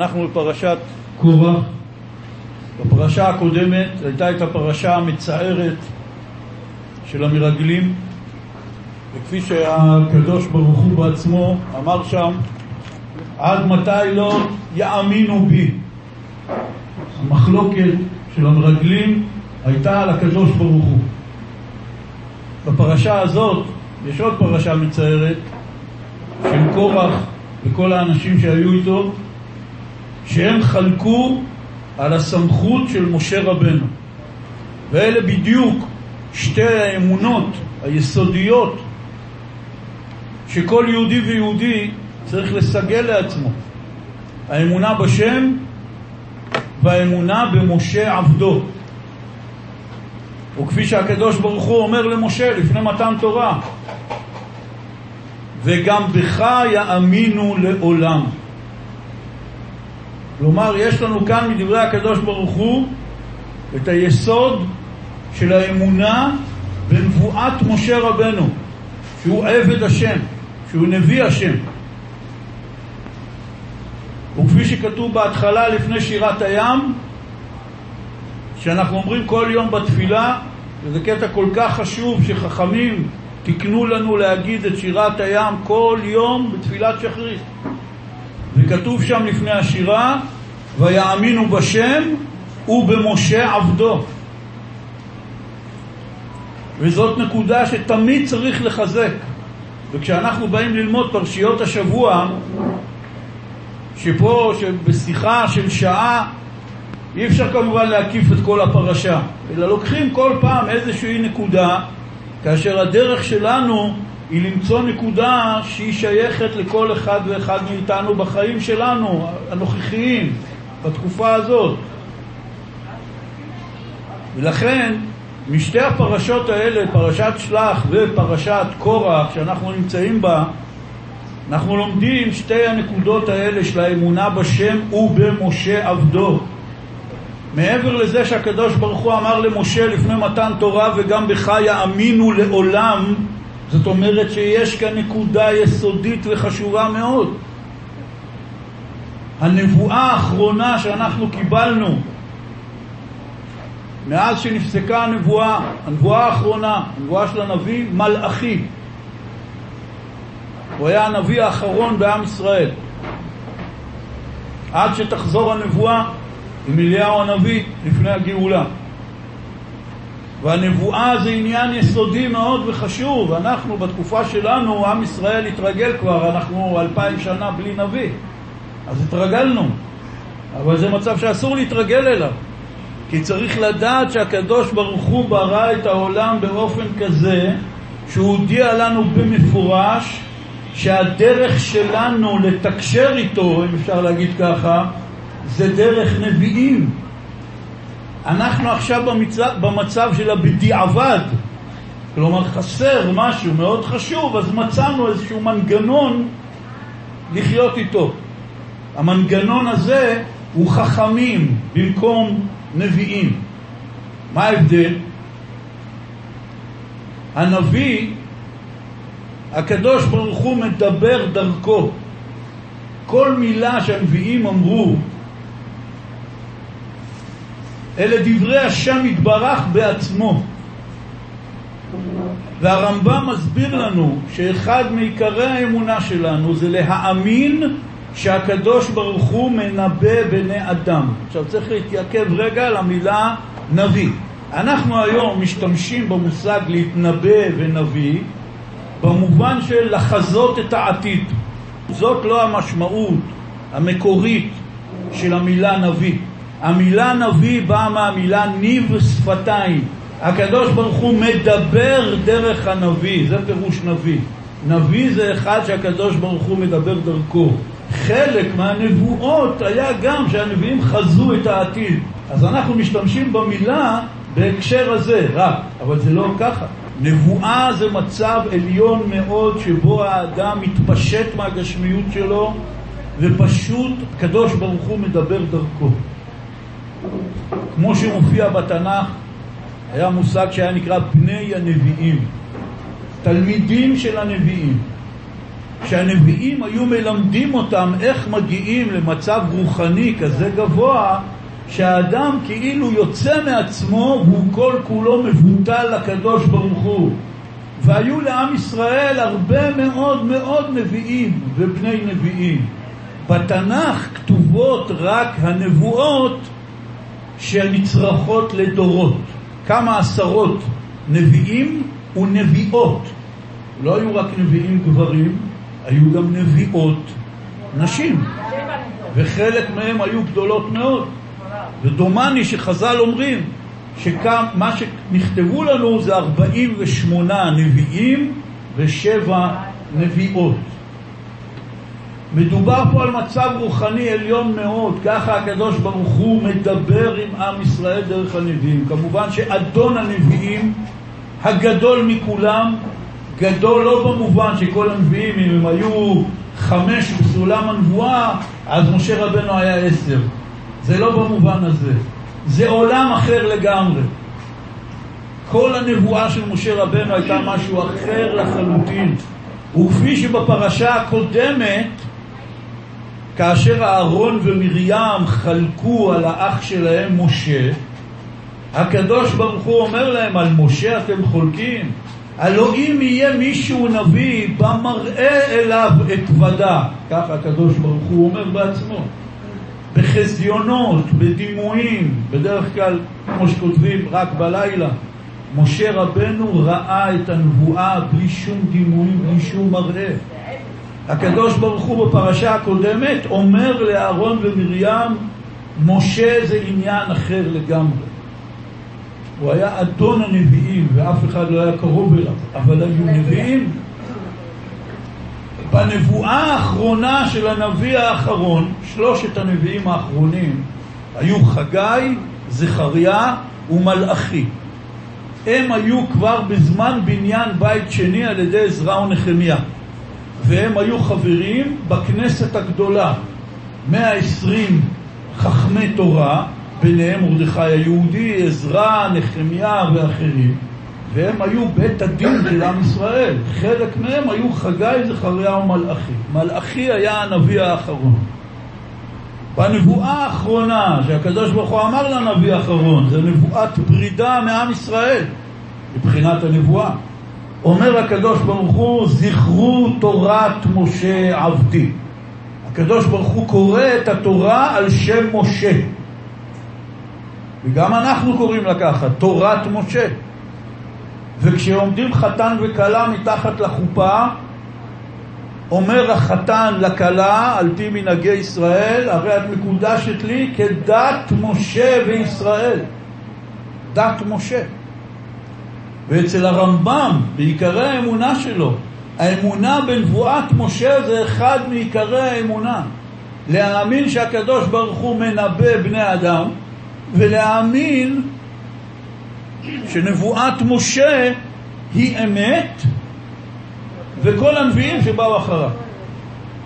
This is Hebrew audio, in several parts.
אנחנו בפרשת קורח. בפרשה הקודמת הייתה את הפרשה המצערת של המרגלים, וכפי שהקדוש ברוך הוא בעצמו אמר שם, עד מתי לא יאמינו בי. המחלוקת של המרגלים הייתה על הקדוש ברוך הוא. בפרשה הזאת יש עוד פרשה מצערת של קורח וכל האנשים שהיו איתו, שהם חלקו על הסמכות של משה רבנו. ואלה בדיוק שתי האמונות היסודיות שכל יהודי ויהודי צריך לסגל לעצמו. האמונה בשם והאמונה במשה עבדו. וכפי שהקדוש ברוך הוא אומר למשה לפני מתן תורה, וגם בך יאמינו לעולם. כלומר, יש לנו כאן מדברי הקדוש ברוך הוא את היסוד של האמונה בנבואת משה רבנו, שהוא עבד השם, שהוא נביא השם. וכפי שכתוב בהתחלה לפני שירת הים, שאנחנו אומרים כל יום בתפילה, וזה קטע כל כך חשוב שחכמים תקנו לנו להגיד את שירת הים כל יום בתפילת שחרית. וכתוב שם לפני השירה, ויאמינו בשם ובמשה עבדו. וזאת נקודה שתמיד צריך לחזק. וכשאנחנו באים ללמוד פרשיות השבוע, שפה, שבשיחה של שעה, אי אפשר כמובן להקיף את כל הפרשה, אלא לוקחים כל פעם איזושהי נקודה, כאשר הדרך שלנו היא למצוא נקודה שהיא שייכת לכל אחד ואחד מאיתנו בחיים שלנו, הנוכחיים, בתקופה הזאת. ולכן, משתי הפרשות האלה, פרשת שלח ופרשת קורח, שאנחנו נמצאים בה, אנחנו לומדים שתי הנקודות האלה של האמונה בשם ובמשה עבדו. מעבר לזה שהקדוש ברוך הוא אמר למשה לפני מתן תורה וגם בך יאמינו לעולם, זאת אומרת שיש כאן נקודה יסודית וחשובה מאוד. הנבואה האחרונה שאנחנו קיבלנו מאז שנפסקה הנבואה, הנבואה האחרונה, הנבואה של הנביא מלאכי. הוא היה הנביא האחרון בעם ישראל. עד שתחזור הנבואה עם אליהו הנביא לפני הגאולה. והנבואה זה עניין יסודי מאוד וחשוב. אנחנו בתקופה שלנו, עם ישראל התרגל כבר, אנחנו אלפיים שנה בלי נביא. אז התרגלנו. אבל זה מצב שאסור להתרגל אליו. כי צריך לדעת שהקדוש ברוך הוא ברא את העולם באופן כזה שהוא הודיע לנו במפורש שהדרך שלנו לתקשר איתו, אם אפשר להגיד ככה, זה דרך נביאים. אנחנו עכשיו במצב, במצב של הבדיעבד, כלומר חסר משהו מאוד חשוב, אז מצאנו איזשהו מנגנון לחיות איתו. המנגנון הזה הוא חכמים במקום נביאים. מה ההבדל? הנביא, הקדוש ברוך הוא מדבר דרכו. כל מילה שהנביאים אמרו, אלה דברי השם יתברך בעצמו. והרמב"ם מסביר לנו שאחד מעיקרי האמונה שלנו זה להאמין שהקדוש ברוך הוא מנבא בני אדם. עכשיו צריך להתייעכב רגע על המילה נביא. אנחנו היום משתמשים במושג להתנבא ונביא במובן של לחזות את העתיד. זאת לא המשמעות המקורית של המילה נביא. המילה נביא באה מהמילה ניב שפתיים. הקדוש ברוך הוא מדבר דרך הנביא, זה פירוש נביא. נביא זה אחד שהקדוש ברוך הוא מדבר דרכו. חלק מהנבואות היה גם שהנביאים חזו את העתיד. אז אנחנו משתמשים במילה בהקשר הזה רק, אבל זה לא ככה. נבואה זה מצב עליון מאוד שבו האדם מתפשט מהגשמיות שלו ופשוט הקדוש ברוך הוא מדבר דרכו. כמו שמופיע בתנ"ך, היה מושג שהיה נקרא בני הנביאים, תלמידים של הנביאים. שהנביאים היו מלמדים אותם איך מגיעים למצב רוחני כזה גבוה שהאדם כאילו יוצא מעצמו והוא כל כולו מבוטל לקדוש ברוך הוא. והיו לעם ישראל הרבה מאוד מאוד נביאים ובני נביאים. בתנ"ך כתובות רק הנבואות שנצרכות לדורות. כמה עשרות נביאים ונביאות. לא היו רק נביאים גברים, היו גם נביאות נשים, וחלק מהם היו גדולות מאוד. ודומני שחז"ל אומרים שמה שנכתבו לנו זה 48 נביאים ושבע נביאות. מדובר פה על מצב רוחני עליון מאוד, ככה הקדוש ברוך הוא מדבר עם עם ישראל דרך הנביאים. כמובן שאדון הנביאים, הגדול מכולם, גדול לא במובן שכל הנביאים, אם הם היו חמש בסולם הנבואה, אז משה רבנו היה עשר. זה לא במובן הזה. זה עולם אחר לגמרי. כל הנבואה של משה רבנו הייתה משהו אחר לחלוטין. וכפי שבפרשה הקודמת, כאשר אהרון ומרים חלקו על האח שלהם משה, הקדוש ברוך הוא אומר להם, על משה אתם חולקים? הלא אם יהיה מישהו נביא במראה אליו אתוודה, ככה הקדוש ברוך הוא אומר בעצמו. בחזיונות, בדימויים, בדרך כלל, כמו שכותבים, רק בלילה. משה רבנו ראה את הנבואה בלי שום דימויים, בלי שום מראה. הקדוש ברוך הוא בפרשה הקודמת אומר לאהרון ומרים, משה זה עניין אחר לגמרי. הוא היה אדון הנביאים ואף אחד לא היה קרוב אליו, אבל היו נביאים. בנבואה האחרונה של הנביא האחרון, שלושת הנביאים האחרונים, היו חגי, זכריה ומלאכי. הם היו כבר בזמן בניין בית שני על ידי עזרא ונחמיה. והם היו חברים בכנסת הגדולה, 120 חכמי תורה, ביניהם מרדכי היהודי, עזרא, נחמיה ואחרים, והם היו בית הדין של עם ישראל. חלק מהם היו חגי, זכריה ומלאכי. מלאכי היה הנביא האחרון. בנבואה האחרונה שהקדוש ברוך הוא אמר לנביא האחרון, זה נבואת פרידה מעם ישראל, מבחינת הנבואה. אומר הקדוש ברוך הוא, זכרו תורת משה עבדי. הקדוש ברוך הוא קורא את התורה על שם משה. וגם אנחנו קוראים לה ככה, תורת משה. וכשעומדים חתן וכלה מתחת לחופה, אומר החתן לכלה, על פי מנהגי ישראל, הרי את מקודשת לי כדת משה וישראל. דת משה. ואצל הרמב"ם, בעיקרי האמונה שלו, האמונה בנבואת משה זה אחד מעיקרי האמונה. להאמין שהקדוש ברוך הוא מנבא בני אדם, ולהאמין שנבואת משה היא אמת, וכל הנביאים שבאו אחריו.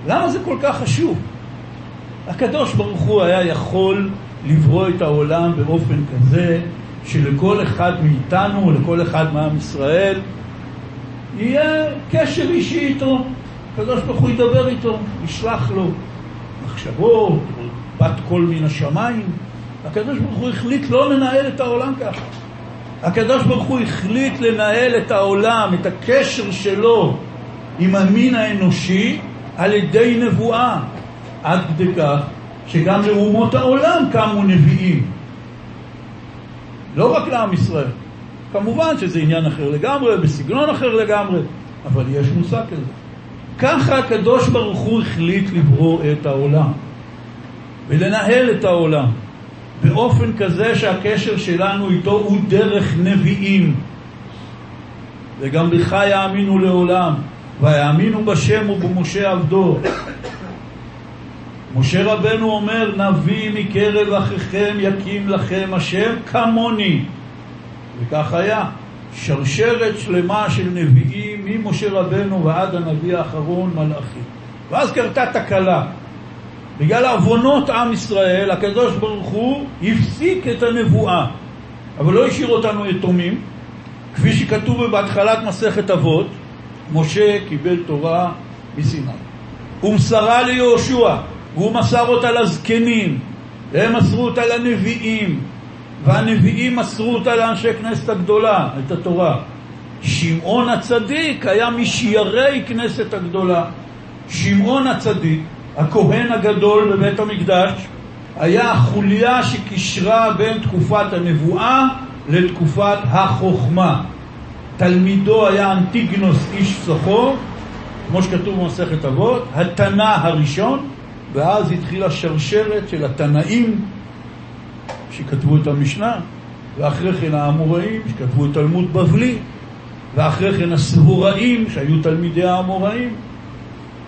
למה זה כל כך חשוב? הקדוש ברוך הוא היה יכול לברוא את העולם באופן כזה שלכל אחד מאיתנו, לכל אחד מעם ישראל, יהיה קשר אישי איתו. הקדוש ברוך הוא ידבר איתו, ישלח לו מחשבות, בת קול מן השמיים. הקדוש ברוך הוא החליט לא לנהל את העולם ככה. הקדוש ברוך הוא החליט לנהל את העולם, את הקשר שלו עם המין האנושי על ידי נבואה, עד כדי כך שגם לאומות העולם קמו נביאים. לא רק לעם ישראל. כמובן שזה עניין אחר לגמרי, בסגנון אחר לגמרי, אבל יש מושג כזה. ככה הקדוש ברוך הוא החליט לברוא את העולם ולנהל את העולם באופן כזה שהקשר שלנו איתו הוא דרך נביאים. וגם בך יאמינו לעולם, ויאמינו בשם ובמשה עבדו. משה רבנו אומר, נביא מקרב אחיכם יקים לכם השם כמוני. וכך היה. שרשרת שלמה של נביאים ממשה רבנו ועד הנביא האחרון מלאכי. ואז קרתה תקלה. בגלל עוונות עם ישראל, הקדוש ברוך הוא הפסיק את הנבואה, אבל לא השאיר אותנו יתומים, כפי שכתוב בהתחלת מסכת אבות, משה קיבל תורה מסיני. ומסרה ליהושע, והוא מסר אותה לזקנים, והם מסרו אותה לנביאים, והנביאים מסרו אותה לאנשי כנסת הגדולה, את התורה. שמעון הצדיק היה משיירי כנסת הגדולה. שמעון הצדיק, הכהן הגדול בבית המקדש, היה החוליה שקישרה בין תקופת הנבואה לתקופת החוכמה. תלמידו היה אנטיגנוס איש סוחו, כמו שכתוב במסכת אבות, התנא הראשון, ואז התחילה שרשרת של התנאים שכתבו את המשנה, ואחרי כן האמוראים שכתבו את תלמוד בבלי, ואחרי כן הסבוראים שהיו תלמידי האמוראים,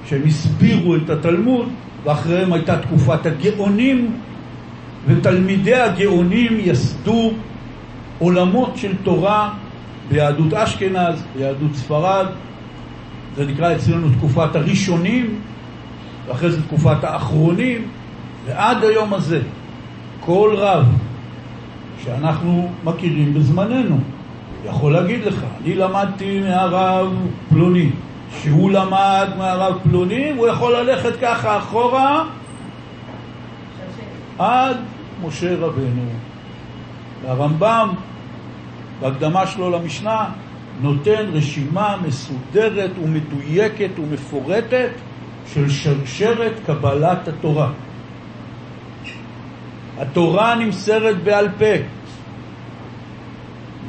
שהם הסבירו את התלמוד, ואחריהם הייתה תקופת הגאונים, ותלמידי הגאונים יסדו עולמות של תורה ביהדות אשכנז, ביהדות ספרד, זה נקרא אצלנו תקופת הראשונים, ואחרי זה תקופת האחרונים, ועד היום הזה כל רב שאנחנו מכירים בזמננו יכול להגיד לך, אני למדתי מהרב פלוני, שהוא למד מהרב פלוני, הוא יכול ללכת ככה אחורה עד משה רבנו. והרמב"ם, בהקדמה שלו למשנה, נותן רשימה מסודרת ומדויקת ומפורטת של שרשרת קבלת התורה. התורה נמסרת בעל פה.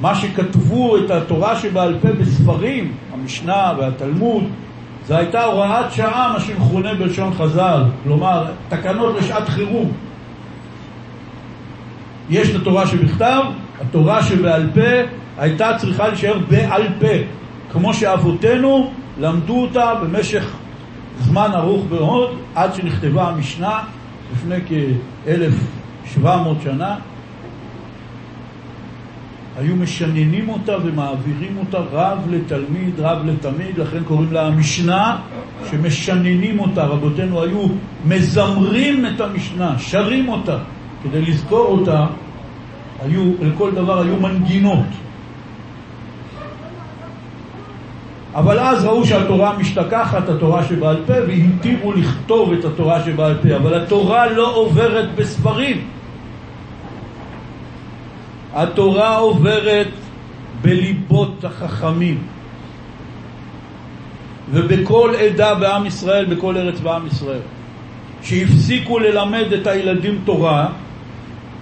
מה שכתבו את התורה שבעל פה בספרים, המשנה והתלמוד, זה הייתה הוראת שעה, מה שמכונה בלשון חז"ל, כלומר, תקנות לשעת חירום. יש את התורה שבכתב, התורה שבעל פה הייתה צריכה להישאר בעל פה, כמו שאבותינו למדו אותה במשך זמן ארוך מאוד, עד שנכתבה המשנה לפני כ-1700 שנה. היו משננים אותה ומעבירים אותה רב לתלמיד, רב לתמיד, לכן קוראים לה המשנה, שמשננים אותה. רבותינו היו מזמרים את המשנה, שרים אותה. כדי לזכור אותה, היו, לכל דבר היו מנגינות. אבל אז ראו שהתורה משתכחת, התורה שבעל פה, והתירו לכתוב את התורה שבעל פה. אבל התורה לא עוברת בספרים. התורה עוברת בליבות החכמים. ובכל עדה בעם ישראל, בכל ארץ בעם ישראל, שהפסיקו ללמד את הילדים תורה,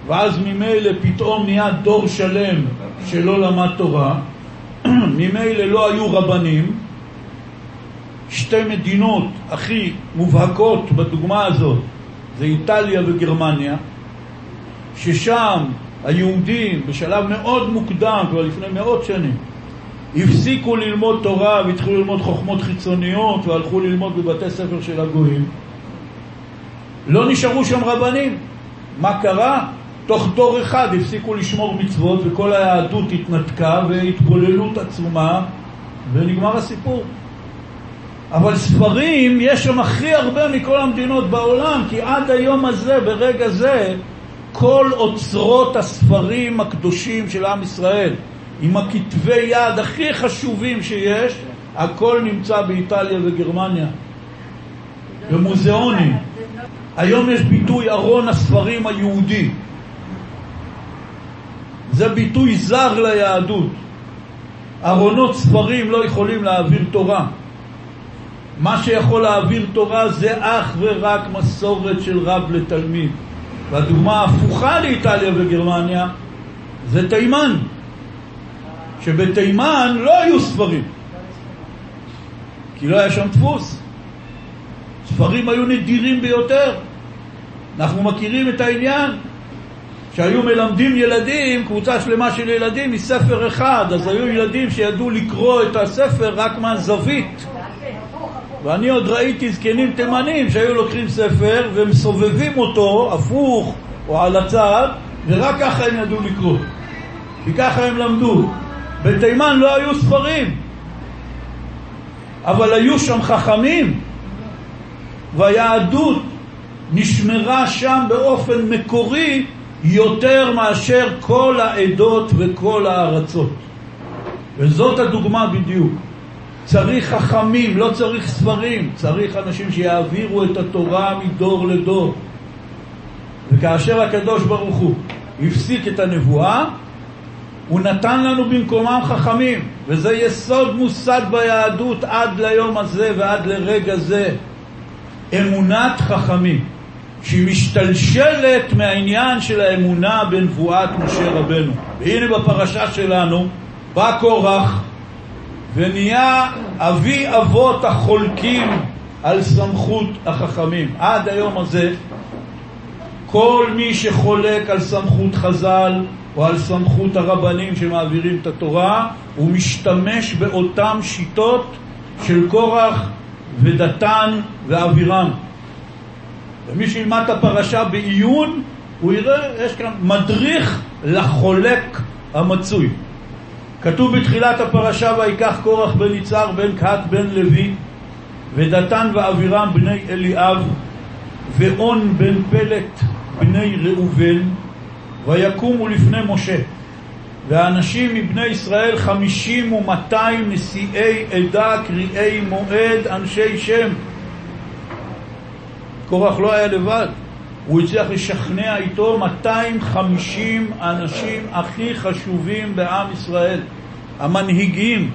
ואז ממילא פתאום נהיה דור שלם שלא למד תורה, ממילא לא היו רבנים, שתי מדינות הכי מובהקות בדוגמה הזאת זה איטליה וגרמניה, ששם היהודים בשלב מאוד מוקדם, כבר לפני מאות שנים, הפסיקו ללמוד תורה והתחילו ללמוד חוכמות חיצוניות והלכו ללמוד בבתי ספר של הגויים. לא נשארו שם רבנים. מה קרה? תוך דור אחד הפסיקו לשמור מצוות וכל היהדות התנתקה והתבוללות עצומה ונגמר הסיפור. אבל ספרים יש שם הכי הרבה מכל המדינות בעולם, כי עד היום הזה, ברגע זה, כל אוצרות הספרים הקדושים של עם ישראל, עם הכתבי יד הכי חשובים שיש, הכל נמצא באיטליה וגרמניה, במוזיאונים. היום יש ביטוי ארון הספרים היהודי. זה ביטוי זר ליהדות. ארונות ספרים לא יכולים להעביר תורה. מה שיכול להעביר תורה זה אך ורק מסורת של רב לתלמיד. והדוגמה ההפוכה לאיטליה וגרמניה זה תימן. שבתימן לא היו ספרים, כי לא היה שם דפוס. ספרים היו נדירים ביותר. אנחנו מכירים את העניין שהיו מלמדים ילדים, קבוצה שלמה של ילדים מספר אחד, אז היו ילדים שידעו לקרוא את הספר רק מהזווית. ואני עוד ראיתי זקנים תימנים שהיו לוקחים ספר ומסובבים אותו הפוך או על הצד, ורק ככה הם ידעו לקרוא. כי ככה הם למדו. בתימן לא היו ספרים, אבל היו שם חכמים, והיהדות נשמרה שם באופן מקורי יותר מאשר כל העדות וכל הארצות. וזאת הדוגמה בדיוק. צריך חכמים, לא צריך ספרים, צריך אנשים שיעבירו את התורה מדור לדור. וכאשר הקדוש ברוך הוא הפסיק את הנבואה, הוא נתן לנו במקומם חכמים, וזה יסוד מוסד ביהדות עד ליום הזה ועד לרגע זה. אמונת חכמים, שהיא משתלשלת מהעניין של האמונה בנבואת משה רבנו. והנה בפרשה שלנו בא קורח ונהיה אבי אבות החולקים על סמכות החכמים. עד היום הזה כל מי שחולק על סמכות חז"ל או על סמכות הרבנים שמעבירים את התורה, הוא משתמש באותן שיטות של קורח ודתן ואבירם. ומי שילמד את הפרשה בעיון, הוא יראה, יש כאן מדריך לחולק המצוי. כתוב בתחילת הפרשה, ויקח קורח בן יצהר בן קהת בן לוי, ודתן ואבירם בני אליאב, ואון בן פלט בני ראובן, ויקומו לפני משה. והאנשים מבני ישראל חמישים ומאתיים נשיאי עדה, קריאי מועד, אנשי שם. קורח לא היה לבד, הוא הצליח לשכנע איתו 250 אנשים הכי חשובים בעם ישראל, המנהיגים,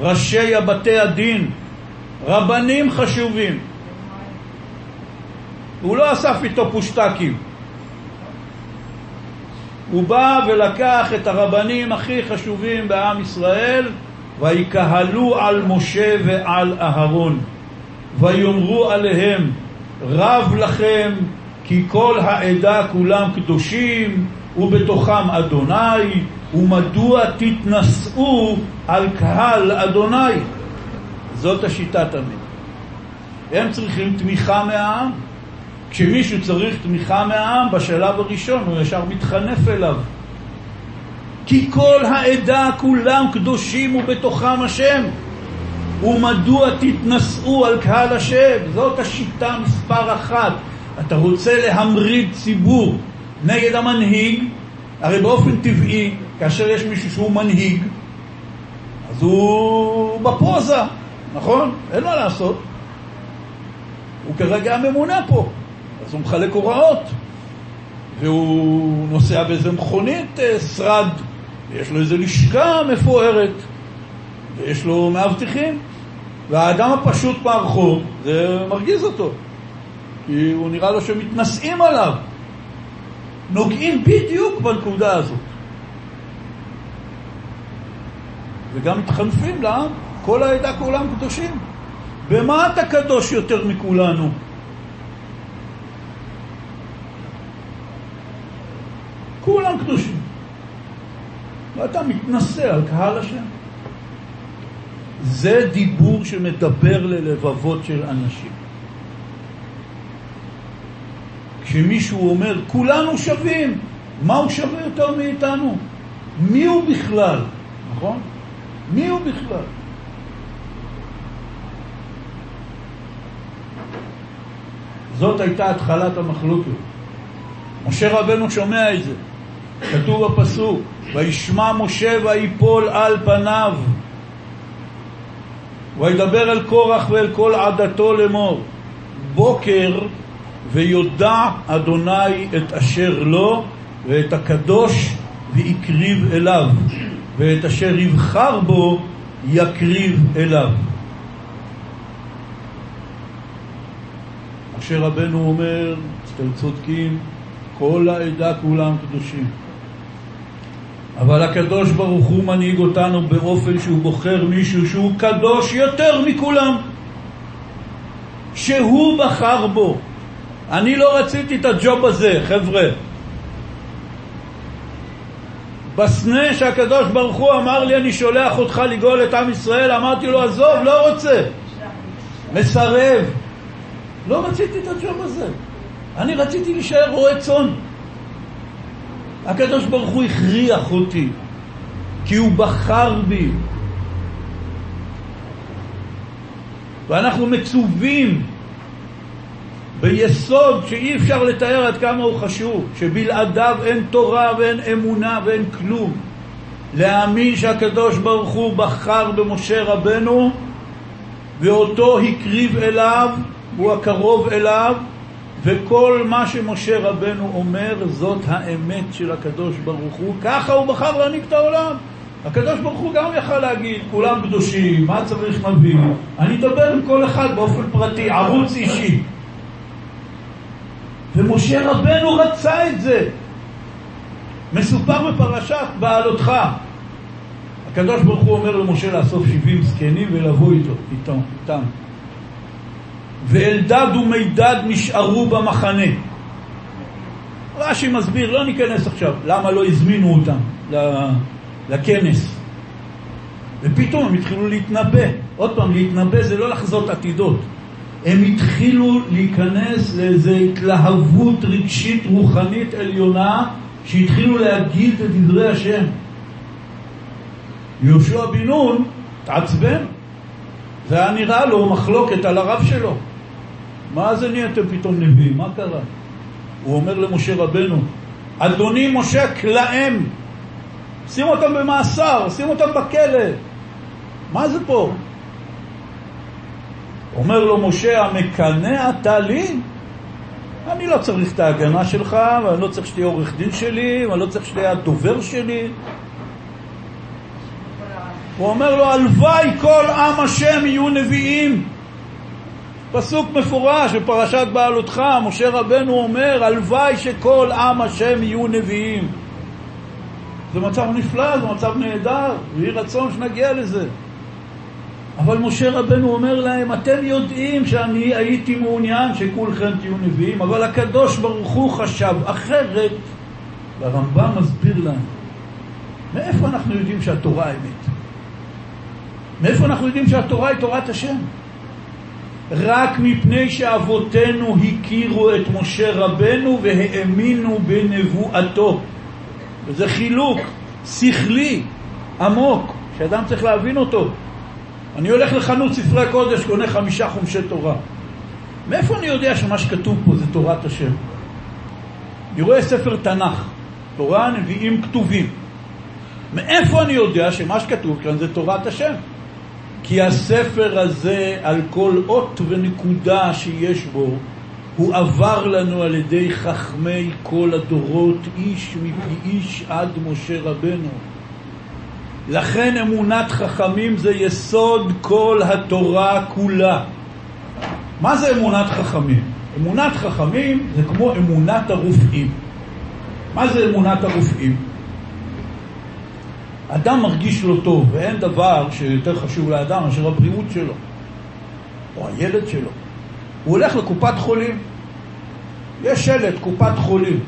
ראשי הבתי הדין, רבנים חשובים. הוא לא אסף איתו פושטקים. הוא בא ולקח את הרבנים הכי חשובים בעם ישראל, ויקהלו על משה ועל אהרון, ויאמרו עליהם, רב לכם, כי כל העדה כולם קדושים, ובתוכם אדוני, ומדוע תתנשאו על קהל אדוני? זאת השיטה תמיד. הם צריכים תמיכה מהעם. כשמישהו צריך תמיכה מהעם, בשלב הראשון הוא ישר מתחנף אליו. כי כל העדה כולם קדושים ובתוכם השם. ומדוע תתנשאו על קהל השם? זאת השיטה מספר אחת. אתה רוצה להמריד ציבור נגד המנהיג, הרי באופן טבעי, כאשר יש מישהו שהוא מנהיג, אז הוא בפוזה, נכון? אין מה לעשות. הוא כרגע הממונה פה. אז הוא מחלק הוראות, והוא נוסע באיזה מכונית אה, שרד, ויש לו איזה לשכה מפוארת, ויש לו מאבטחים, והאדם הפשוט ברחוב, זה מרגיז אותו, כי הוא נראה לו שמתנשאים עליו, נוגעים בדיוק בנקודה הזאת. וגם מתחנפים לעם, כל העדה כולם קדושים. במה אתה קדוש יותר מכולנו? כולם קדושים. ואתה מתנשא על קהל השם. זה דיבור שמדבר ללבבות של אנשים. כשמישהו אומר, כולנו שווים, מה הוא שווה יותר מאיתנו? מי הוא בכלל? נכון? מי הוא בכלל? זאת הייתה התחלת המחלוקת. משה רבנו שומע את זה. כתוב בפסוק, וישמע משה ויפול על פניו, וידבר אל קורח ואל כל עדתו לאמור, בוקר ויודע אדוני את אשר לו ואת הקדוש והקריב אליו, ואת אשר יבחר בו יקריב אליו. משה רבנו אומר, אתם צודקים, כל העדה כולם קדושים. אבל הקדוש ברוך הוא מנהיג אותנו באופן שהוא בוחר מישהו שהוא קדוש יותר מכולם. שהוא בחר בו. אני לא רציתי את הג'וב הזה, חבר'ה. בסנה שהקדוש ברוך הוא אמר לי, אני שולח אותך לגאול את עם ישראל, אמרתי לו, עזוב, לא רוצה. מסרב. לא רציתי את הג'וב הזה. אני רציתי להישאר רועה צאן. הקדוש ברוך הוא הכריח אותי, כי הוא בחר בי. ואנחנו מצווים ביסוד שאי אפשר לתאר עד כמה הוא חשוב, שבלעדיו אין תורה ואין אמונה ואין כלום. להאמין שהקדוש ברוך הוא בחר במשה רבנו ואותו הקריב אליו, הוא הקרוב אליו, וכל מה שמשה רבנו אומר זאת האמת של הקדוש ברוך הוא, ככה הוא בחר להנהיג את העולם. הקדוש ברוך הוא גם יכל להגיד, כולם קדושים, מה צריך נביא? אני אדבר עם כל אחד באופן פרטי, ערוץ אישי. ומשה רבנו רצה את זה. מסופר בפרשת בעלותך. הקדוש ברוך הוא אומר למשה לאסוף שבעים זקנים ולבוא איתו, איתו, איתם. ואלדד ומידד נשארו במחנה. רש"י מסביר, לא ניכנס עכשיו, למה לא הזמינו אותם לכנס. ופתאום הם התחילו להתנבא. עוד פעם, להתנבא זה לא לחזות עתידות. הם התחילו להיכנס לאיזו התלהבות רגשית רוחנית עליונה שהתחילו להגיד את דברי השם. יהושע בן נון התעצבן, זה היה נראה לו מחלוקת על הרב שלו. מה זה נהייתם פתאום נביאים? מה קרה? הוא אומר למשה רבנו, אדוני משה כלאם, שים אותם במאסר, שים אותם בכלא. מה זה פה? אומר לו משה, המקנא אתה לי? אני לא צריך את ההגנה שלך, ואני לא צריך שתהיה עורך דין שלי, ואני לא צריך שתהיה הדובר שלי. הוא אומר לו, הלוואי כל עם השם יהיו נביאים. פסוק מפורש בפרשת בעלותך, משה רבנו אומר, הלוואי שכל עם השם יהיו נביאים. זה מצב נפלא, זה מצב נהדר, ויהי רצון שנגיע לזה. אבל משה רבנו אומר להם, אתם יודעים שאני הייתי מעוניין שכולכם תהיו נביאים, אבל הקדוש ברוך הוא חשב אחרת, והרמב"ם מסביר לנו, מאיפה אנחנו יודעים שהתורה אמת? מאיפה אנחנו יודעים שהתורה היא תורת השם? רק מפני שאבותינו הכירו את משה רבנו והאמינו בנבואתו. וזה חילוק שכלי עמוק, שאדם צריך להבין אותו. אני הולך לחנות ספרי קודש, קונה חמישה חומשי תורה. מאיפה אני יודע שמה שכתוב פה זה תורת השם? אני רואה ספר תנ"ך, תורה, נביאים, כתובים. מאיפה אני יודע שמה שכתוב כאן זה תורת השם? כי הספר הזה, על כל אות ונקודה שיש בו, הוא עבר לנו על ידי חכמי כל הדורות, איש מפי איש עד משה רבנו. לכן אמונת חכמים זה יסוד כל התורה כולה. מה זה אמונת חכמים? אמונת חכמים זה כמו אמונת הרופאים. מה זה אמונת הרופאים? אדם מרגיש לא טוב, ואין דבר שיותר חשוב לאדם מאשר הבריאות שלו, או הילד שלו. הוא הולך לקופת חולים, יש שלט, קופת חולים,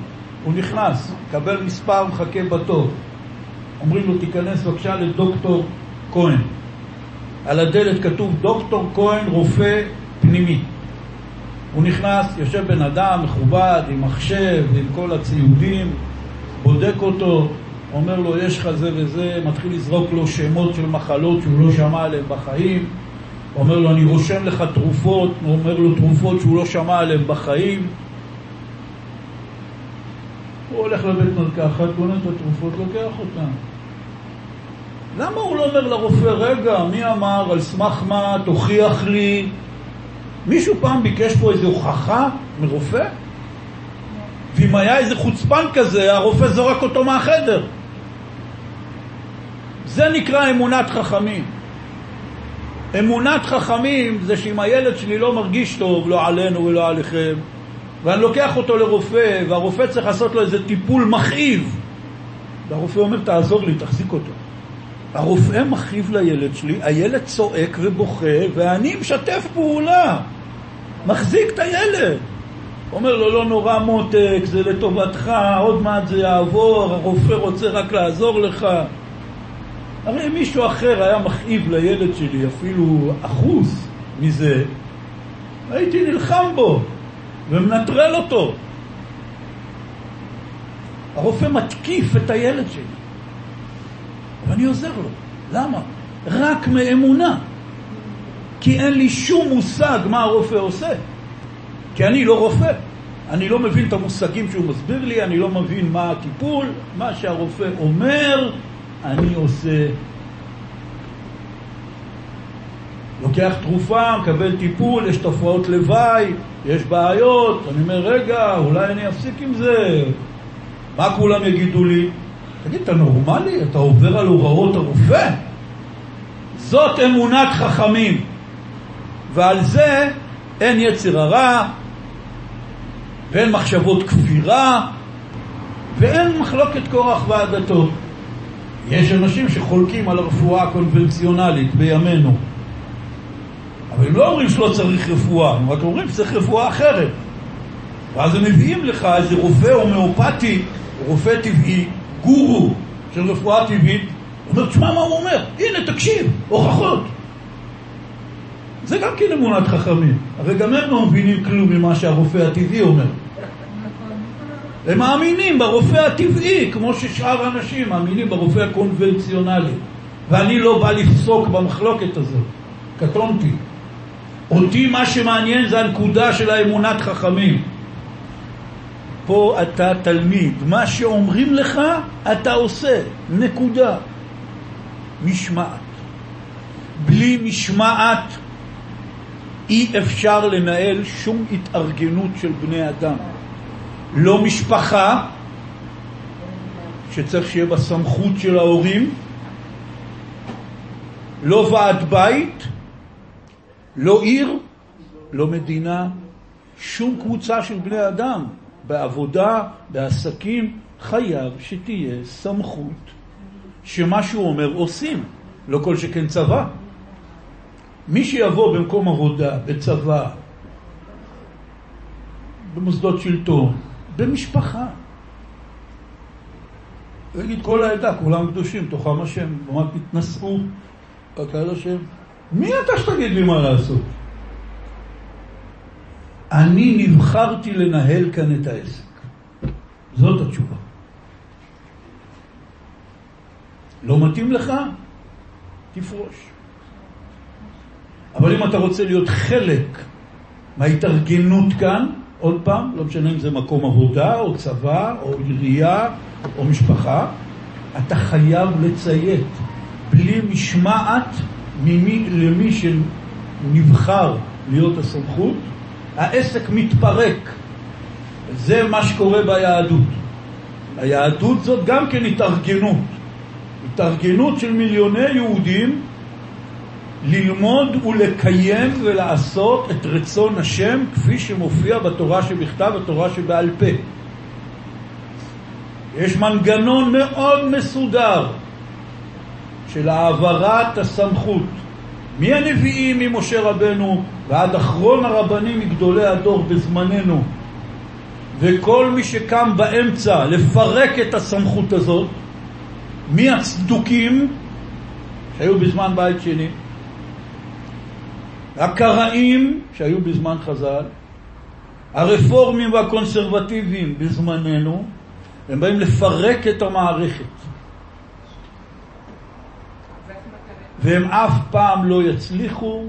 הוא נכנס, מקבל מספר, מחכה בתור. אומרים לו, תיכנס בבקשה לדוקטור כהן. על הדלת כתוב דוקטור כהן, רופא פנימי. הוא נכנס, יושב בן אדם מכובד, עם מחשב, עם כל הציודים, בודק אותו, אומר לו, יש לך זה וזה, מתחיל לזרוק לו שמות של מחלות שהוא לא שמע עליהן בחיים. אומר לו, אני רושם לך תרופות, הוא אומר לו תרופות שהוא לא שמע עליהן בחיים. הוא הולך לבית מרקחת, קונה את התרופות, לוקח אותן. למה הוא לא אומר לרופא, רגע, מי אמר, על סמך מה, תוכיח לי? מישהו פעם ביקש פה איזו הוכחה מרופא? ואם היה איזה חוצפן כזה, הרופא זורק אותו מהחדר. זה נקרא אמונת חכמים. אמונת חכמים זה שאם הילד שלי לא מרגיש טוב, לא עלינו ולא עליכם, ואני לוקח אותו לרופא, והרופא צריך לעשות לו איזה טיפול מכאיב, והרופא אומר, תעזור לי, תחזיק אותו. הרופא מכאיב לילד שלי, הילד צועק ובוכה, ואני משתף פעולה, מחזיק את הילד. אומר לו, לא נורא מותק, זה לטובתך, עוד מעט זה יעבור, הרופא רוצה רק לעזור לך. הרי אם מישהו אחר היה מכאיב לילד שלי אפילו אחוז מזה, הייתי נלחם בו ומנטרל אותו. הרופא מתקיף את הילד שלי, ואני עוזר לו. למה? רק מאמונה. כי אין לי שום מושג מה הרופא עושה. כי אני לא רופא. אני לא מבין את המושגים שהוא מסביר לי, אני לא מבין מה הטיפול, מה שהרופא אומר, אני עושה. לוקח תרופה, מקבל טיפול, יש תופעות לוואי, יש בעיות, אני אומר, רגע, אולי אני אפסיק עם זה. מה כולם יגידו לי? תגיד, אתה נורמלי? אתה עובר על הוראות הרופא? זאת אמונת חכמים. ועל זה אין יצר הרע, ואין מחשבות כפירה, ואין מחלוקת קורח ועדתו. יש אנשים שחולקים על הרפואה הקונבנציונלית בימינו. אבל הם לא אומרים שלא צריך רפואה, הם רק אומרים שצריך רפואה אחרת. ואז הם מביאים לך איזה רופא הומאופתי, רופא טבעי, גורו של רפואה טבעית, הוא אומר, תשמע מה הוא אומר, הנה תקשיב, הוכחות. זה גם כן אמונת חכמים. הרי גם הם לא מבינים כלום ממה שהרופא הטבעי אומר. הם מאמינים ברופא הטבעי, כמו ששאר האנשים מאמינים ברופא הקונבנציונלי. ואני לא בא לפסוק במחלוקת הזאת. קטונתי. אותי מה שמעניין זה הנקודה של האמונת חכמים. פה אתה תלמיד, מה שאומרים לך אתה עושה, נקודה. משמעת. בלי משמעת אי אפשר לנהל שום התארגנות של בני אדם. לא משפחה, שצריך שיהיה בה סמכות של ההורים, לא ועד בית, לא עיר, לא מדינה, שום קבוצה של בני אדם, בעבודה, בעסקים, חייב שתהיה סמכות שמה שהוא אומר עושים, לא כל שכן צבא. מי שיבוא במקום עבודה, בצבא, במוסדות שלטון, במשפחה, ויגיד כל העדה, כולם קדושים, תוכם השם, ממש התנשאו, כאלה השם. מי אתה שתגיד לי מה לעשות? אני נבחרתי לנהל כאן את העסק. זאת התשובה. לא מתאים לך? תפרוש. אבל אם אתה רוצה להיות חלק מההתארגנות כאן, עוד פעם, לא משנה אם זה מקום עבודה, או צבא, או עירייה, או משפחה, אתה חייב לציית. בלי משמעת ממי, למי שנבחר להיות הסמכות, העסק מתפרק. זה מה שקורה ביהדות. היהדות זאת גם כן התארגנות. התארגנות של מיליוני יהודים ללמוד ולקיים ולעשות את רצון השם כפי שמופיע בתורה שבכתב ובתורה שבעל פה. יש מנגנון מאוד מסודר של העברת הסמכות מהנביאים ממשה רבנו ועד אחרון הרבנים מגדולי הדור בזמננו וכל מי שקם באמצע לפרק את הסמכות הזאת מהצדוקים שהיו בזמן בית שני הקראים שהיו בזמן חז"ל, הרפורמים והקונסרבטיבים בזמננו, הם באים לפרק את המערכת. והם אף פעם לא יצליחו,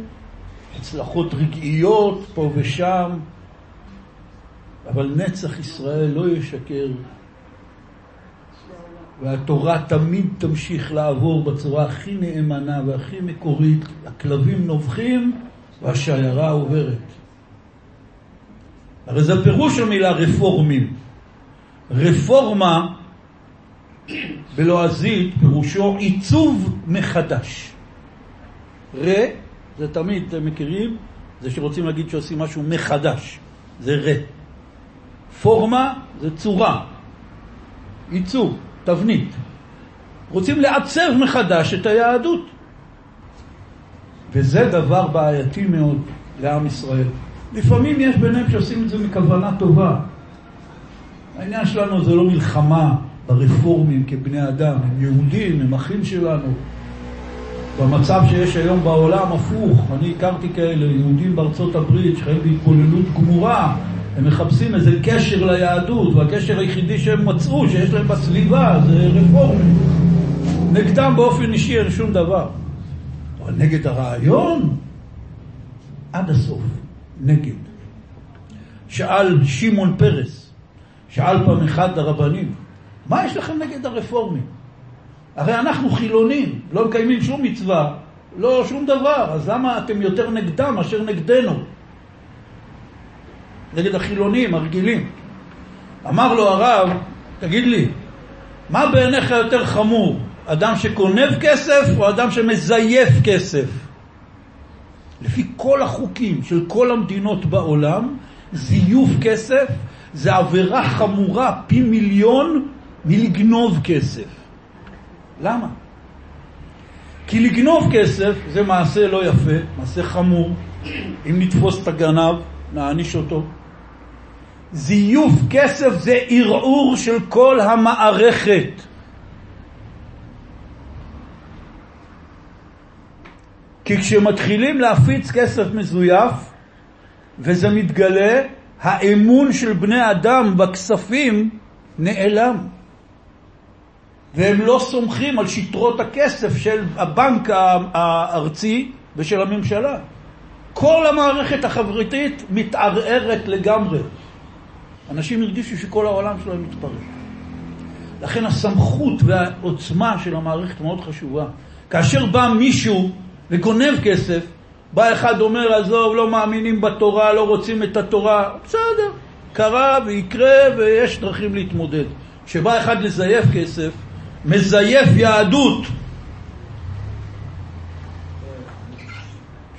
הצלחות רגעיות פה ושם, אבל נצח ישראל לא ישקר, והתורה תמיד תמשיך לעבור בצורה הכי נאמנה והכי מקורית. הכלבים נובחים והשיירה עוברת. הרי זה פירוש המילה רפורמים. רפורמה בלועזית פירושו עיצוב מחדש. ר, זה תמיד, אתם מכירים? זה שרוצים להגיד שעושים משהו מחדש, זה ר. פורמה זה צורה, עיצוב, תבנית. רוצים לעצב מחדש את היהדות. וזה דבר בעייתי מאוד לעם ישראל. לפעמים יש ביניהם שעושים את זה מכוונה טובה. העניין שלנו זה לא מלחמה ברפורמים כבני אדם, הם יהודים, הם אחים שלנו. במצב שיש היום בעולם הפוך, אני הכרתי כאלה, יהודים בארצות הברית שחיים בהתבוללות גמורה, הם מחפשים איזה קשר ליהדות, והקשר היחידי שהם מצאו, שיש להם בסביבה, זה רפורמים. נגדם באופן אישי אין שום דבר. אבל נגד הרעיון, עד הסוף, נגד. שאל שמעון פרס, שאל פעם אחד הרבנים, מה יש לכם נגד הרפורמים? הרי אנחנו חילונים, לא מקיימים שום מצווה, לא שום דבר, אז למה אתם יותר נגדם מאשר נגדנו? נגד החילונים הרגילים. אמר לו הרב, תגיד לי, מה בעיניך יותר חמור, אדם שגונב כסף או אדם שמזייף כסף? לפי כל החוקים של כל המדינות בעולם, זיוף כסף זה עבירה חמורה פי מיליון מלגנוב כסף. למה? כי לגנוב כסף זה מעשה לא יפה, מעשה חמור. אם נתפוס את הגנב, נעניש אותו. זיוף כסף זה ערעור של כל המערכת. כי כשמתחילים להפיץ כסף מזויף, וזה מתגלה, האמון של בני אדם בכספים נעלם. והם לא סומכים על שטרות הכסף של הבנק הארצי ושל הממשלה. כל המערכת החברתית מתערערת לגמרי. אנשים הרגישו שכל העולם שלהם מתפרק. לכן הסמכות והעוצמה של המערכת מאוד חשובה. כאשר בא מישהו וגונב כסף, בא אחד אומר, עזוב, לא מאמינים בתורה, לא רוצים את התורה, בסדר, קרה ויקרה ויש דרכים להתמודד. כשבא אחד לזייף כסף, מזייף יהדות,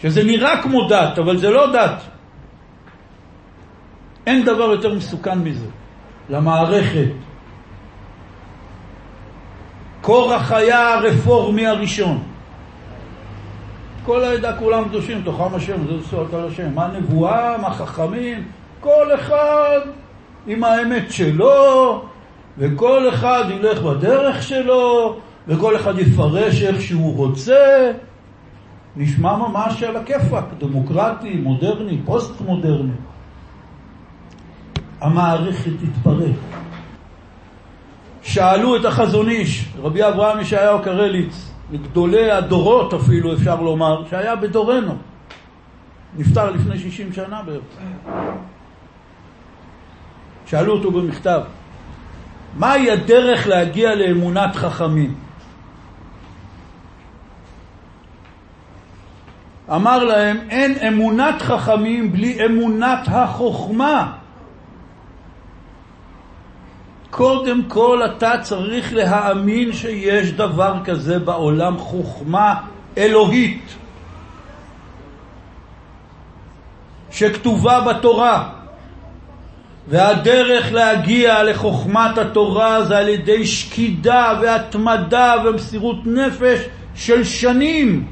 שזה נראה כמו דת, אבל זה לא דת. אין דבר יותר מסוכן מזה למערכת. קורח היה הרפורמי הראשון. כל העדה כולם קדושים, תוכם השם, זה צועק על השם. מה נבואה, מה חכמים, כל אחד עם האמת שלו, וכל אחד ילך בדרך שלו, וכל אחד יפרש איך שהוא רוצה. נשמע ממש על הכיפאק, דמוקרטי, מודרני, פוסט-מודרני. המערכת תתפרק. שאלו את החזון איש, רבי אברהם ישעיהו קרליץ, מגדולי הדורות אפילו אפשר לומר, שהיה בדורנו. נפטר לפני 60 שנה בערך. שאלו אותו במכתב, מהי הדרך להגיע לאמונת חכמים? אמר להם, אין אמונת חכמים בלי אמונת החוכמה. קודם כל אתה צריך להאמין שיש דבר כזה בעולם, חוכמה אלוהית, שכתובה בתורה. והדרך להגיע לחוכמת התורה זה על ידי שקידה והתמדה ומסירות נפש של שנים.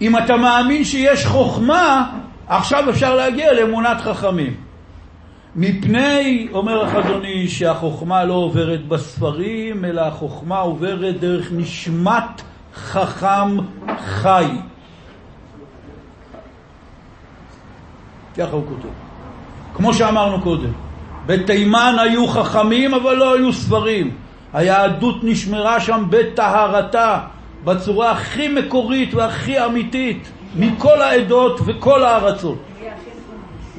אם אתה מאמין שיש חוכמה, עכשיו אפשר להגיע לאמונת חכמים. מפני, אומר החזון איש, שהחוכמה לא עוברת בספרים, אלא החוכמה עוברת דרך נשמת חכם חי. ככה הוא כותב. כמו שאמרנו קודם, בתימן היו חכמים אבל לא היו ספרים. היהדות נשמרה שם בטהרתה, בצורה הכי מקורית והכי אמיתית, מכל העדות וכל הארצות.